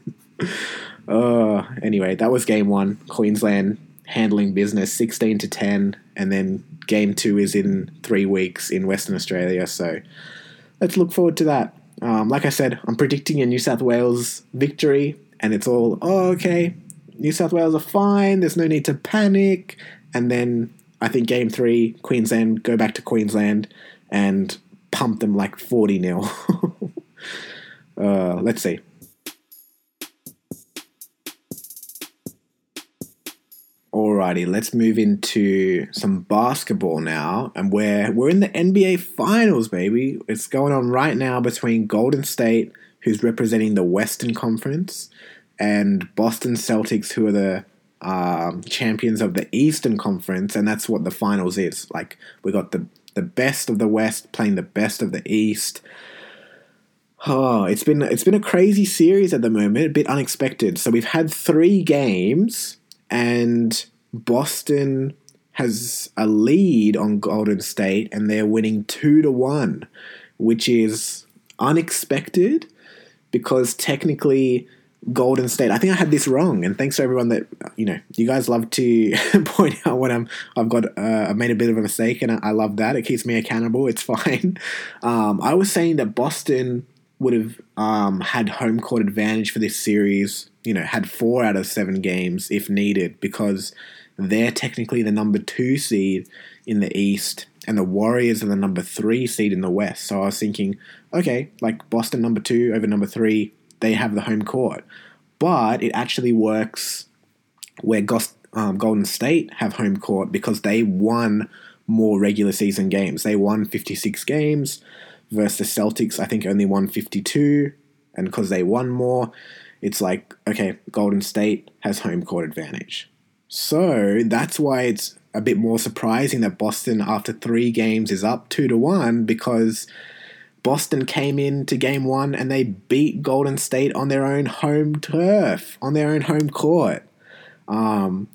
Uh, anyway, that was game one. Queensland handling business 16 to 10. And then game two is in three weeks in Western Australia. So let's look forward to that. Um, like I said, I'm predicting a New South Wales victory. And it's all, oh, okay, New South Wales are fine. There's no need to panic. And then I think game three, Queensland go back to Queensland and pump them like 40 0. uh, let's see. Alrighty, let's move into some basketball now, and we're we're in the NBA Finals, baby. It's going on right now between Golden State, who's representing the Western Conference, and Boston Celtics, who are the um, champions of the Eastern Conference, and that's what the finals is. Like we got the the best of the West playing the best of the East. Oh, it's been it's been a crazy series at the moment, a bit unexpected. So we've had three games and Boston has a lead on Golden State and they're winning 2 to 1, which is unexpected because technically Golden State. I think I had this wrong, and thanks to everyone that you know. You guys love to point out when I'm I've got uh, I made a bit of a mistake, and I, I, love that. It keeps me accountable. It's fine. Um, I was saying that Boston would have um, had home court advantage for this series, you know, had four out of seven games if needed, because they're technically the number two seed in the East, and the Warriors are the number three seed in the West. So I was thinking, okay, like Boston number two over number three, they have the home court. But it actually works where um, Golden State have home court because they won more regular season games. They won 56 games versus the Celtics, I think only won 52. And because they won more, it's like, okay, Golden State has home court advantage. So that's why it's a bit more surprising that Boston, after three games, is up two to one because Boston came into game one and they beat Golden State on their own home turf, on their own home court. Um,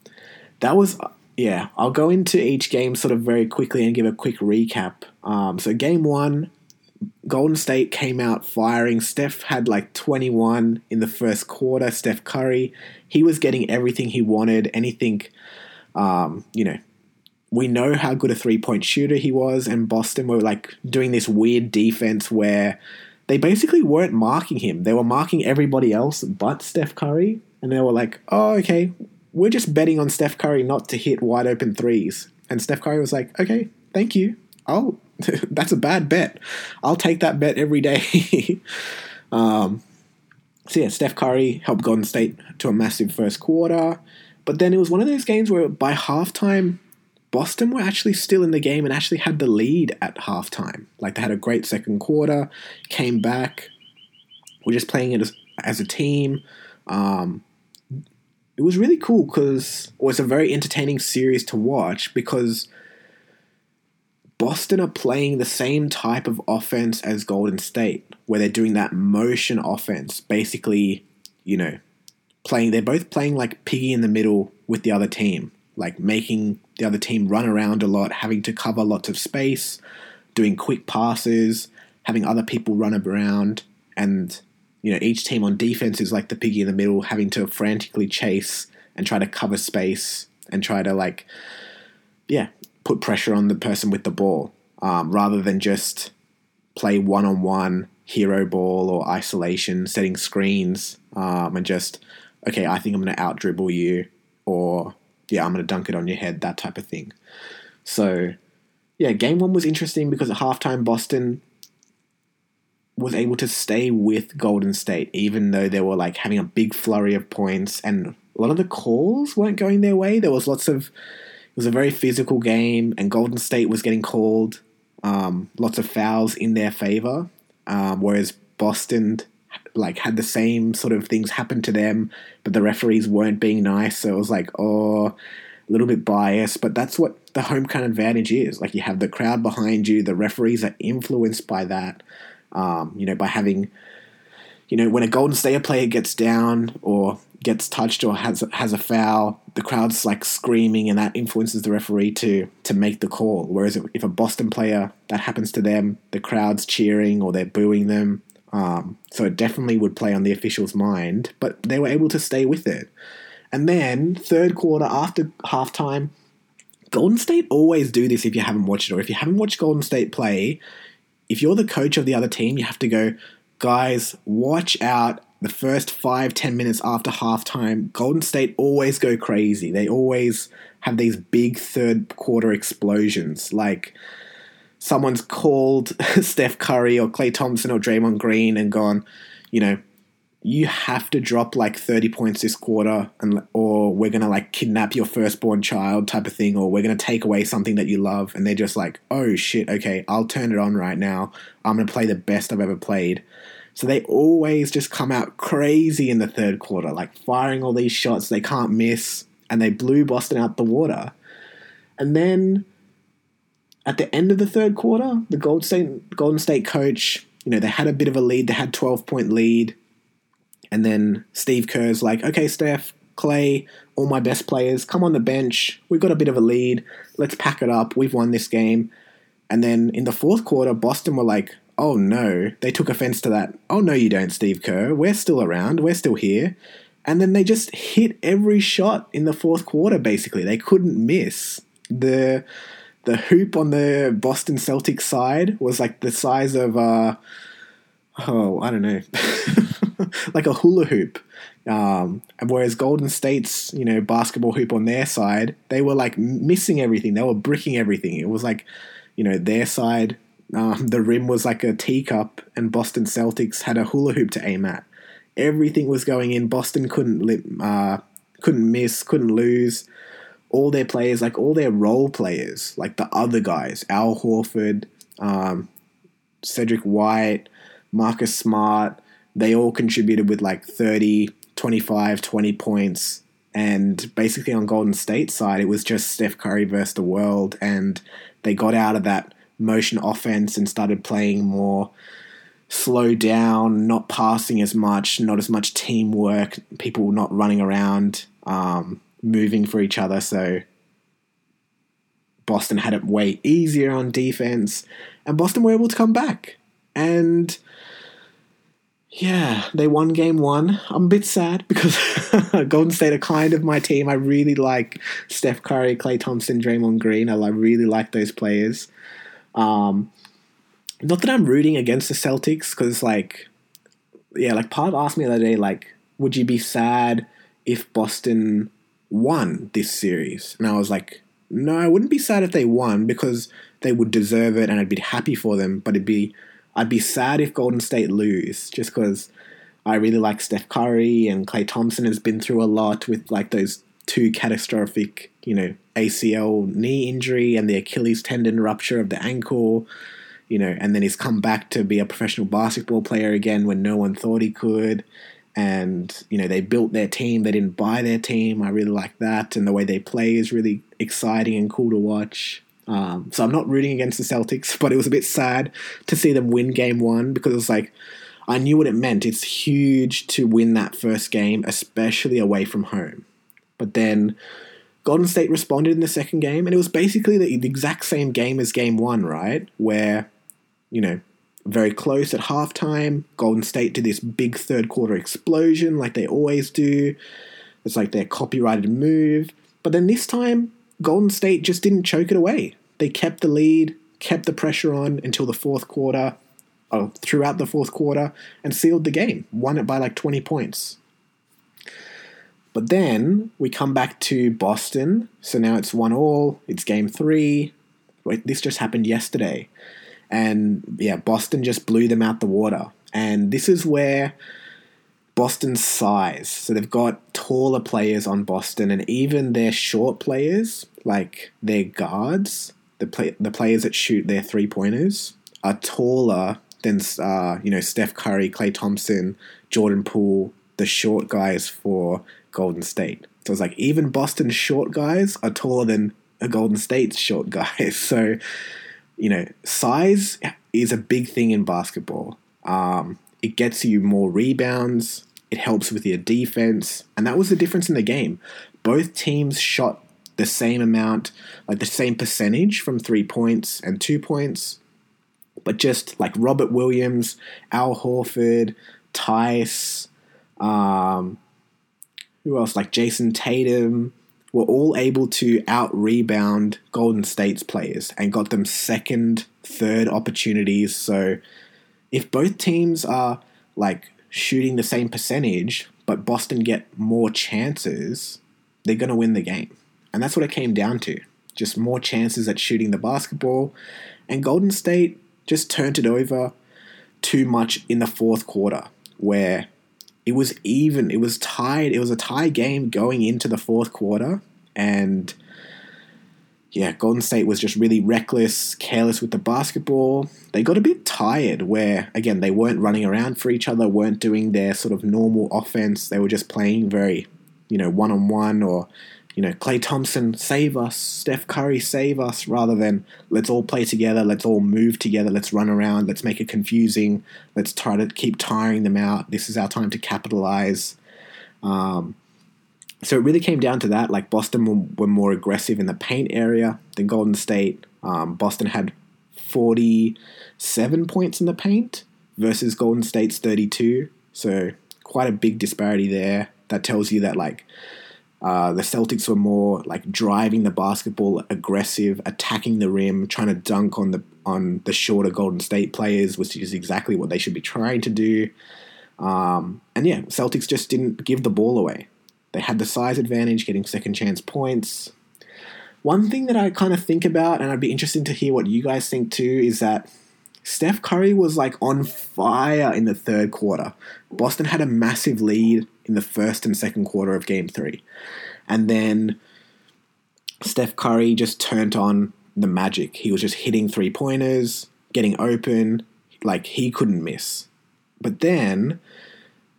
that was, yeah, I'll go into each game sort of very quickly and give a quick recap. Um, so, game one, Golden State came out firing. Steph had like 21 in the first quarter. Steph Curry, he was getting everything he wanted. Anything, um, you know, we know how good a three point shooter he was. And Boston were like doing this weird defense where they basically weren't marking him. They were marking everybody else but Steph Curry. And they were like, oh, okay, we're just betting on Steph Curry not to hit wide open threes. And Steph Curry was like, okay, thank you. I'll that's a bad bet. I'll take that bet every day. um, so yeah, Steph Curry helped Golden State to a massive first quarter, but then it was one of those games where by halftime, Boston were actually still in the game and actually had the lead at halftime. Like they had a great second quarter, came back. We're just playing it as, as a team. Um, it was really cool because it was a very entertaining series to watch because Boston are playing the same type of offense as Golden State, where they're doing that motion offense. Basically, you know, playing, they're both playing like piggy in the middle with the other team, like making the other team run around a lot, having to cover lots of space, doing quick passes, having other people run around, and, you know, each team on defense is like the piggy in the middle, having to frantically chase and try to cover space and try to, like, yeah, put pressure on the person with the ball um, rather than just play one on one hero ball or isolation, setting screens um, and just, okay, I think I'm going to out dribble you or, yeah, I'm going to dunk it on your head, that type of thing. So, yeah, game one was interesting because at halftime, Boston was able to stay with Golden State, even though they were like having a big flurry of points and a lot of the calls weren't going their way. There was lots of was a very physical game, and Golden State was getting called um, lots of fouls in their favor, um, whereas Boston like had the same sort of things happen to them, but the referees weren't being nice. So it was like, oh, a little bit biased. But that's what the home kind advantage is. Like you have the crowd behind you, the referees are influenced by that. Um, you know, by having, you know, when a Golden State player gets down or gets touched or has has a foul, the crowd's like screaming, and that influences the referee to to make the call. Whereas if a Boston player that happens to them, the crowd's cheering or they're booing them. Um, so it definitely would play on the official's mind, but they were able to stay with it. And then third quarter after halftime, Golden State always do this if you haven't watched it or if you haven't watched Golden State play. If you're the coach of the other team, you have to go, guys, watch out the first five, ten minutes after halftime, Golden State always go crazy. They always have these big third quarter explosions. Like someone's called Steph Curry or Klay Thompson or Draymond Green and gone, you know, you have to drop like 30 points this quarter and or we're going to like kidnap your firstborn child type of thing or we're going to take away something that you love and they're just like oh shit okay i'll turn it on right now i'm going to play the best i've ever played so they always just come out crazy in the third quarter, like firing all these shots they can't miss, and they blew Boston out the water. And then at the end of the third quarter, the Golden State, Golden State coach, you know, they had a bit of a lead, they had 12 point lead. And then Steve Kerr's like, okay, Steph, Klay, all my best players, come on the bench. We've got a bit of a lead. Let's pack it up. We've won this game. And then in the fourth quarter, Boston were like, oh no, they took offense to that. Oh no, you don't, Steve Kerr. We're still around. We're still here. And then they just hit every shot in the fourth quarter, basically. They couldn't miss. The the hoop on the Boston Celtics side was like the size of uh oh, I don't know. like a hula hoop. Um, whereas Golden State's, you know, basketball hoop on their side, they were like missing everything. They were bricking everything. It was like, you know, their side um, the rim was like a teacup, and Boston Celtics had a hula hoop to aim at. Everything was going in. Boston couldn't uh, couldn't miss, couldn't lose. All their players, like all their role players, like the other guys, Al Horford, um, Derrick White, Marcus Smart, they all contributed with like 30, 25, 20 points. And basically on Golden State side, it was just Steph Curry versus the world. And they got out of that motion offense and started playing more slow down, not passing as much, not as much teamwork, people not running around, um, moving for each other. So Boston had it way easier on defense, and Boston were able to come back. And yeah, they won game one. I'm a bit sad because Golden State are kind of my team. I really like Steph Curry, Klay Thompson, Draymond Green. I really like those players. Um, not that I'm rooting against the Celtics because, like, yeah, like Part asked me the other day, like, would you be sad if Boston won this series? And I was like, no, I wouldn't be sad if they won because they would deserve it and I'd be happy for them. But it'd be, I'd be sad if Golden State lose just because I really like Steph Curry and Klay Thompson has been through a lot with like those two catastrophic, you know, ACL knee injury and the Achilles tendon rupture of the ankle, you know, and then he's come back to be a professional basketball player again when no one thought he could. And, you know, they built their team, they didn't buy their team. I really like that. And the way they play is really exciting and cool to watch. Um, so I'm not rooting against the Celtics, but it was a bit sad to see them win game one because it was like, I knew what it meant. It's huge to win that first game, especially away from home. But then Golden State responded in the second game, and it was basically the, the exact same game as game one, right? Where, you know, very close at halftime. Golden State did this big third quarter explosion like they always do. It's like their copyrighted move. But then this time, Golden State just didn't choke it away. They kept the lead, kept the pressure on until the fourth quarter, oh, throughout the fourth quarter, and sealed the game. Won it by like 20 points. But then we come back to Boston. So now it's one all. It's game three. Wait, this just happened yesterday. And yeah, Boston just blew them out the water. And this is where Boston's size. So they've got taller players on Boston, and even their short players, like their guards, the play, the players that shoot their three pointers, are taller than uh, you know Steph Curry, Klay Thompson, Jordan Poole, the short guys for Golden State. So it's like even Boston's short guys are taller than a Golden State's short guys. So you know, size is a big thing in basketball. Um, it gets you more rebounds. It helps with your defense, and that was the difference in the game. Both teams shot the same amount, like the same percentage from three points and two points, but just like Robert Williams, Al Horford, Tice, um, who else? Like Jayson Tatum, were all able to out rebound Golden State's players and got them second, third opportunities. So if both teams are like shooting the same percentage, but Boston get more chances, they're going to win the game. And that's what it came down to. Just more chances at shooting the basketball. And Golden State just turned it over too much in the fourth quarter, where it was even. It was tied. It was a tie game going into the fourth quarter, and yeah, Golden State was just really reckless, careless with the basketball. They got a bit tired where, again, they weren't running around for each other, weren't doing their sort of normal offense. They were just playing very, you know, one on one or, you know, Klay Thompson, save us, Steph Curry, save us, rather than let's all play together, let's all move together, let's run around, let's make it confusing, let's try to keep tiring them out. This is our time to capitalize. Um, so it really came down to that. Like Boston were, more aggressive in the paint area than Golden State. Um, Boston had 47 points in the paint versus Golden State's 32. So quite a big disparity there. That tells you that like uh, the Celtics were more like driving the basketball, aggressive, attacking the rim, trying to dunk on the on the shorter Golden State players, which is exactly what they should be trying to do. Um, and yeah, Celtics just didn't give the ball away. They had the size advantage, getting second chance points. One thing that I kind of think about, and I'd be interested to hear what you guys think too, is that Steph Curry was like on fire in the third quarter. Boston had a massive lead in the first and second quarter of game three. And then Steph Curry just turned on the magic. He was just hitting three pointers, getting open, like he couldn't miss. But then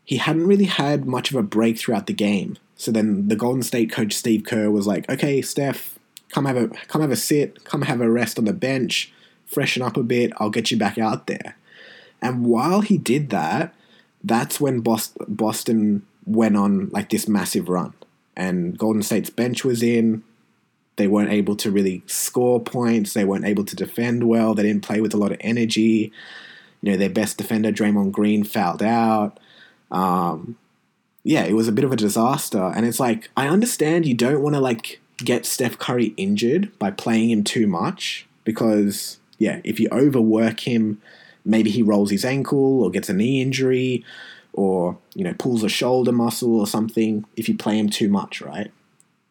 he hadn't really had much of a break throughout the game. So then the Golden State coach Steve Kerr was like, "Okay, Steph, come have a come have a sit, come have a rest on the bench, freshen up a bit. I'll get you back out there." And while he did that, that's when Boston went on like this massive run. And Golden State's bench was in. They weren't able to really score points. They weren't able to defend well. They didn't play with a lot of energy. You know, their best defender, Draymond Green, fouled out. Um, yeah, it was a bit of a disaster. And it's like, I understand you don't want to like get Steph Curry injured by playing him too much because, yeah, if you overwork him, maybe he rolls his ankle or gets a knee injury or, you know, pulls a shoulder muscle or something if you play him too much, right?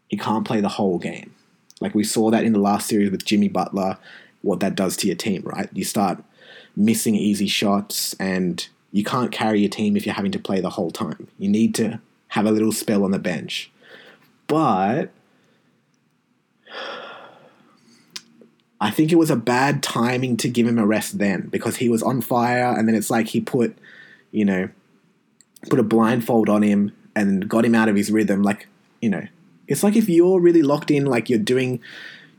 He can't play the whole game. Like we saw that in the last series with Jimmy Butler, what that does to your team, right? You start missing easy shots and you can't carry your team if you're having to play the whole time. You need to have a little spell on the bench. But I think it was a bad timing to give him a rest then because he was on fire, and then it's like he put, you know, put a blindfold on him and got him out of his rhythm. Like, you know, it's like if you're really locked in, like you're doing,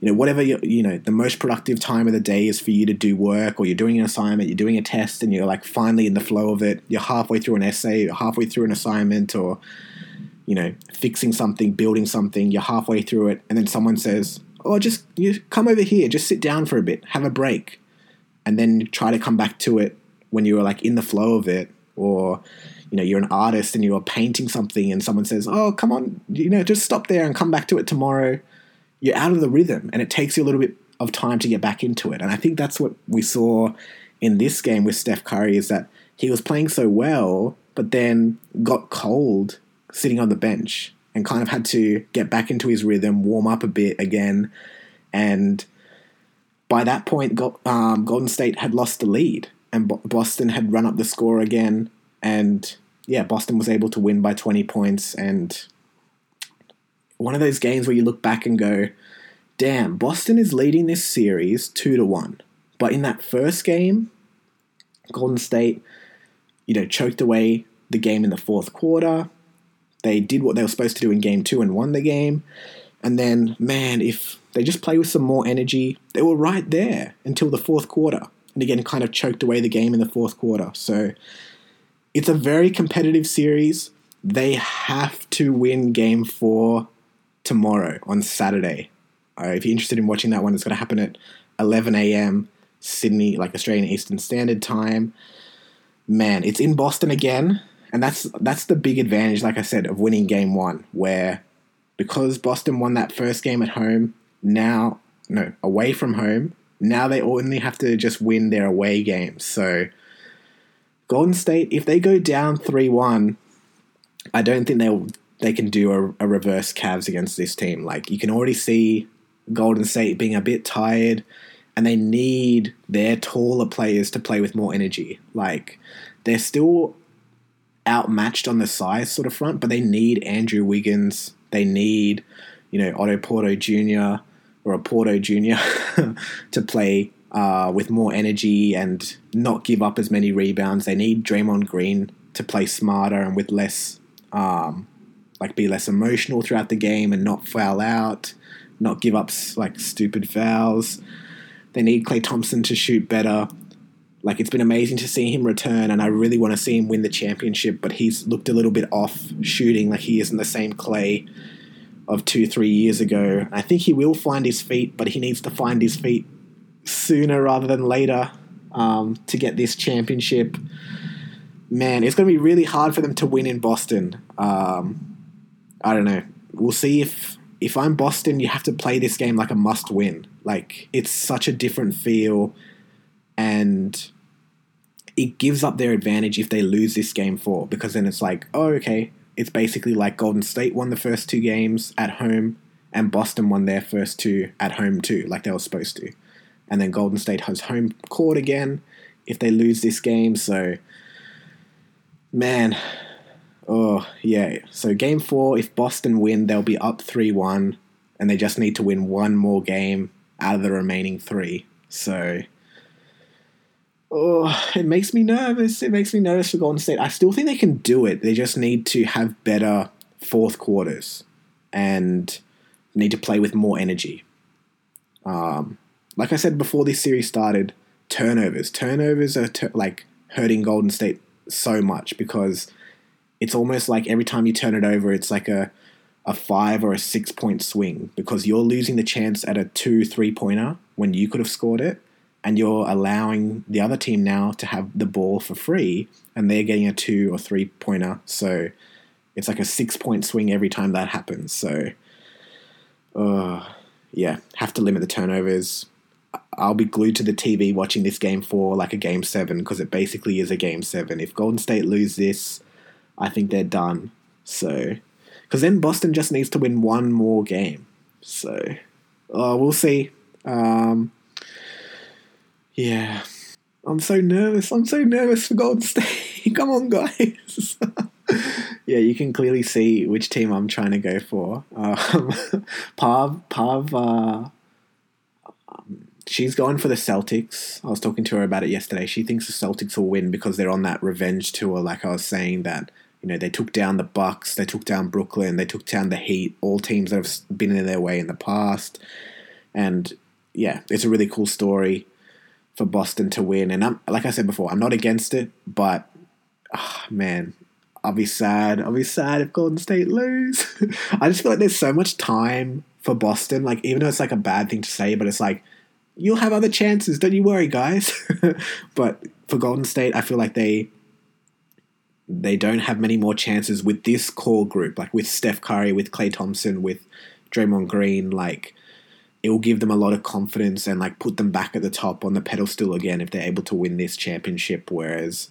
you know, whatever you you know, the most productive time of the day is for you to do work, or you're doing an assignment, you're doing a test, and you're like finally in the flow of it. You're halfway through an essay, you're halfway through an assignment, or you know, fixing something, building something. You're halfway through it, and then someone says, "Oh, just you come over here, just sit down for a bit, have a break," and then try to come back to it when you're like in the flow of it, or you know you're an artist and you're painting something and someone says oh come on you know just stop there and come back to it tomorrow you're out of the rhythm and it takes you a little bit of time to get back into it. And i think that's what we saw in this game with steph curry is that he was playing so well but then got cold sitting on the bench and kind of had to get back into his rhythm warm up a bit again. And by that point um, golden state had lost the lead and boston had run up the score again and yeah, Boston was able to win by 20 points. And one of those games where you look back and go, damn, Boston is leading this series 2 to 1. But in that first game, Golden State, you know, choked away the game in the fourth quarter. They did what they were supposed to do in game two and won the game. And then, man, if they just play with some more energy, they were right there until the fourth quarter. And again, kind of choked away the game in the fourth quarter. So it's a very competitive series. They have to win game four tomorrow on Saturday. Uh, if you're interested in watching that one, it's going to happen at 11 a.m. Sydney, like Australian Eastern Standard Time. Man, it's in Boston again, and that's that's the big advantage, like I said, of winning game one, where because Boston won that first game at home, now no away from home, now they only have to just win their away games. So Golden State, if they go down three one, I don't think they'll they can do a, a, reverse Cavs against this team. Like you can already see Golden State being a bit tired, and they need their taller players to play with more energy. Like they're still outmatched on the size sort of front, but they need Andrew Wiggins. They need you know Otto Porter Jr. or a Porto Jr. to play uh, with more energy and not give up as many rebounds. They need Draymond Green to play smarter and with less, um, like be less emotional throughout the game and not foul out, not give up like stupid fouls. They need Klay Thompson to shoot better. Like it's been amazing to see him return, and I really want to see him win the championship. But he's looked a little bit off shooting, like he isn't the same Klay of two, three years ago. I think he will find his feet, but he needs to find his feet sooner rather than later um, to get this championship. Man, it's going to be really hard for them to win in Boston. Um, I don't know. We'll see if if I'm Boston, you have to play this game like a must win. Like it's such a different feel, and it gives up their advantage if they lose this game four because then it's like, oh, okay, it's basically like Golden State won the first two games at home and Boston won their first two at home too, like they were supposed to and then Golden State has home court again if they lose this game. So, man, oh yeah. So game four, if Boston win, they'll be up three one, and they just need to win one more game out of the remaining three. So. Oh, it makes me nervous. It makes me nervous for Golden State. I still think they can do it. They just need to have better fourth quarters and need to play with more energy. Um, like I said before this series started, turnovers. Turnovers are like hurting Golden State so much because it's almost like every time you turn it over, it's like a a five or a six point swing because you're losing the chance at a two three pointer when you could have scored it, and you're allowing the other team now to have the ball for free, and they're getting a two or three pointer. So it's like a six point swing every time that happens. So, uh, yeah, have to limit the turnovers I'll be glued to the TV watching this game for like a game seven because it basically is a game seven. If Golden State lose this, I think they're done. So, because then Boston just needs to win one more game. So, oh, we'll see. Um, yeah, I'm so nervous. I'm so nervous for Golden State. Come on, guys. yeah, you can clearly see which team I'm trying to go for. Um, Pav, Pav, uh, she's going for the Celtics. I was talking to her about it yesterday. She thinks the Celtics will win because they're on that revenge tour. Like I was saying, that you know they took down the Bucks, they took down Brooklyn, they took down the Heat, all teams that have been in their way in the past, and yeah, it's a really cool story for Boston to win. And I'm like I said before, I'm not against it, but oh, man, I'll be sad. I'll be sad if Golden State lose. I just feel like there's so much time for Boston. Like, even though it's like a bad thing to say, but it's like, you'll have other chances. Don't you worry, guys. but for Golden State, I feel like they they don't have many more chances with this core group, like with Steph Curry, with Klay Thompson, with Draymond Green. Like, it will give them a lot of confidence and like put them back at the top on the pedestal again if they're able to win this championship. Whereas,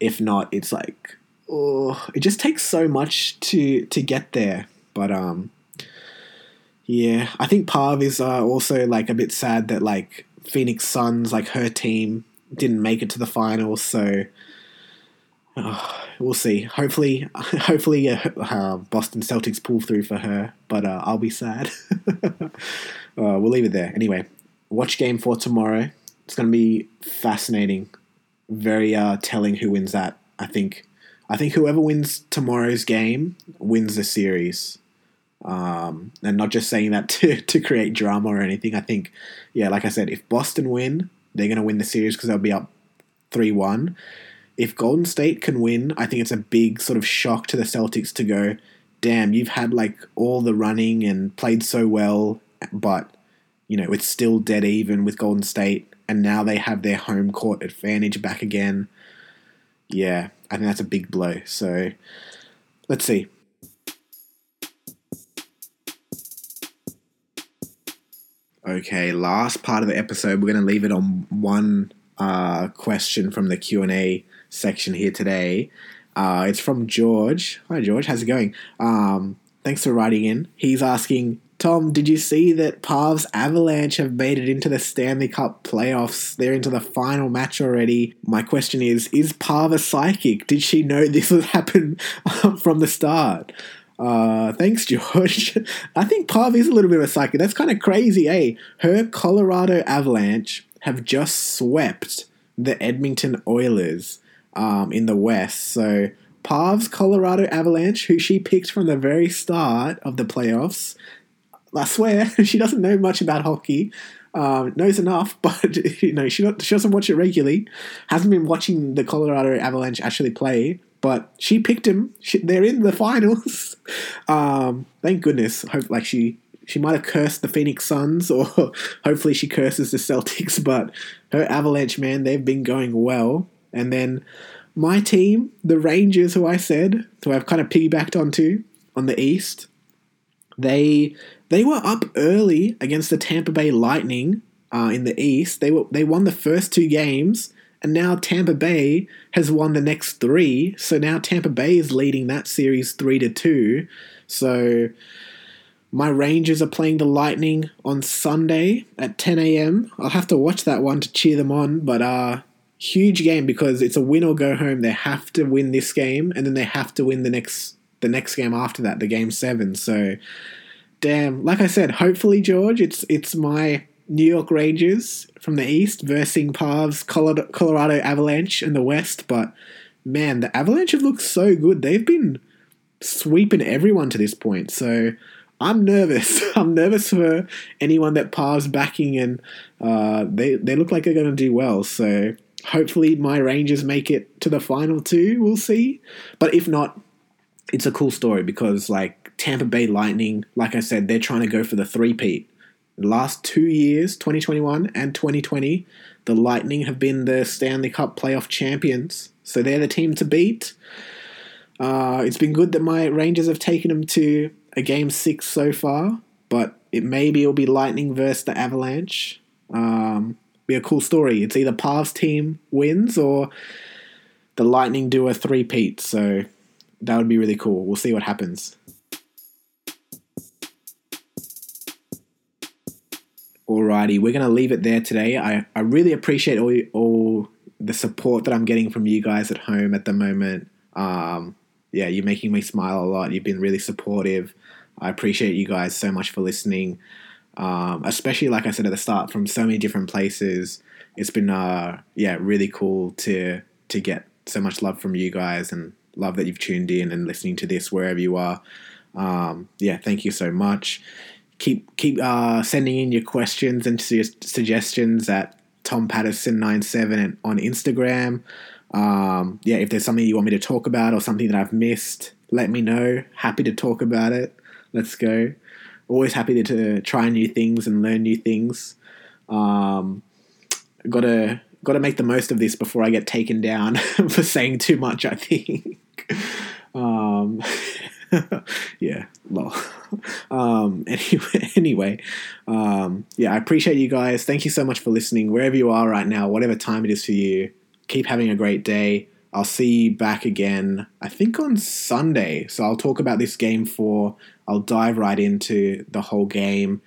if not, it's like oh, it just takes so much to to get there. But um, yeah, I think Pav is uh, also like a bit sad that like Phoenix Suns, like her team, didn't make it to the finals. So uh, we'll see. Hopefully, hopefully, uh, uh, Boston Celtics pull through for her. But uh, I'll be sad. Uh, we'll leave it there. Anyway, watch game four tomorrow. It's going to be fascinating. Very uh, telling who wins that. I think I think whoever wins tomorrow's game wins the series. Um, and not just saying that to, to create drama or anything. I think, yeah, like I said, if Boston win, they're going to win the series because they'll be up 3 1. If Golden State can win, I think it's a big sort of shock to the Celtics to go, damn, you've had like all the running and played so well, but, you know, it's still dead even with Golden State. And now they have their home court advantage back again. Yeah, I think that's a big blow. So let's see. Okay, last part of the episode, we're going to leave it on one uh, question from the Q and A section here today. Uh, it's from George. Hi, George. How's it going? Um, thanks for writing in. He's asking, Tom, did you see that Pav's Avalanche have made it into the Stanley Cup playoffs? They're into the final match already. My question is Is Pav a psychic? Did she know this would happen from the start? Uh, thanks, George. I think Pav is a little bit of a psychic. That's kind of crazy, eh? Her Colorado Avalanche have just swept the Edmonton Oilers um, in the West. So Pav's Colorado Avalanche, who she picked from the very start of the playoffs, I swear she doesn't know much about hockey. Um, knows enough, but you know she, not, she doesn't watch it regularly. Hasn't been watching the Colorado Avalanche actually play, but she picked him. She, they're in the finals. Um, thank goodness. Hope like she she might have cursed the Phoenix Suns, or hopefully she curses the Celtics. But her Avalanche man, they've been going well. And then my team, the Rangers, who I said, who I've kind of piggybacked onto on the East, they they were up early against the Tampa Bay Lightning uh, in the East. They were they won the first two games, and now Tampa Bay has won the next three. So now Tampa Bay is leading that series three to two. So my Rangers are playing the Lightning on Sunday at 10 a.m. I'll have to watch that one to cheer them on, but uh huge game because it's a win or go home. They have to win this game, and then they have to win the next the next game after that, the game seven. So damn, like I said, hopefully, George, it's it's my New York Rangers from the East versus Pav's Colorado, Avalanche in the West. But man, the Avalanche have looked so good. They've been sweeping everyone to this point. So I'm nervous. I'm nervous for anyone that Pav's backing, and uh, they they look like they're going to do well. So hopefully, my Rangers make it to the final two. We'll see. But if not, it's a cool story because like Tampa Bay Lightning, like I said, they're trying to go for the three-peat. The last two years, 2021 and 2020, the Lightning have been the Stanley Cup playoff champions. So they're the team to beat. Uh, it's been good that my Rangers have taken them to a game six so far, but it maybe it'll be Lightning versus the Avalanche. Um, be a cool story. It's either Pav's team wins or the Lightning do a three-peat. So that would be really cool. We'll see what happens. Alrighty, we're going to leave it there today. I, I really appreciate all, all the support that I'm getting from you guys at home at the moment. Um, yeah, you're making me smile a lot. You've been really supportive. I appreciate you guys so much for listening. Um, especially like I said at the start, from so many different places. It's been uh, yeah, really cool to to get so much love from you guys and love that you've tuned in and listening to this wherever you are. Um, yeah, thank you so much. Keep keep uh, sending in your questions and su- suggestions at Tom Patterson 97 on Instagram. Um, yeah, if there's something you want me to talk about or something that I've missed, let me know. Happy to talk about it. Let's go. Always happy to, to try new things and learn new things. Um, gotta gotta make the most of this before I get taken down for saying too much. I think. Um, yeah, lol. Um, anyway, anyway um, yeah, I appreciate you guys. Thank you so much for listening. Wherever you are right now, whatever time it is for you, keep having a great day. I'll see you back again, I think on Sunday. So I'll talk about this game for, I'll dive right into the whole game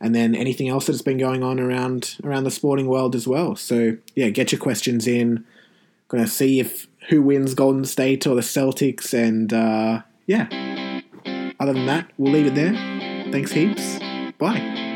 and then anything else that's been going on around around the sporting world as well. So yeah, get your questions in. Gonna see if who wins Golden State or the Celtics, and uh, yeah. Other than that, we'll leave it there. Thanks heaps. Bye.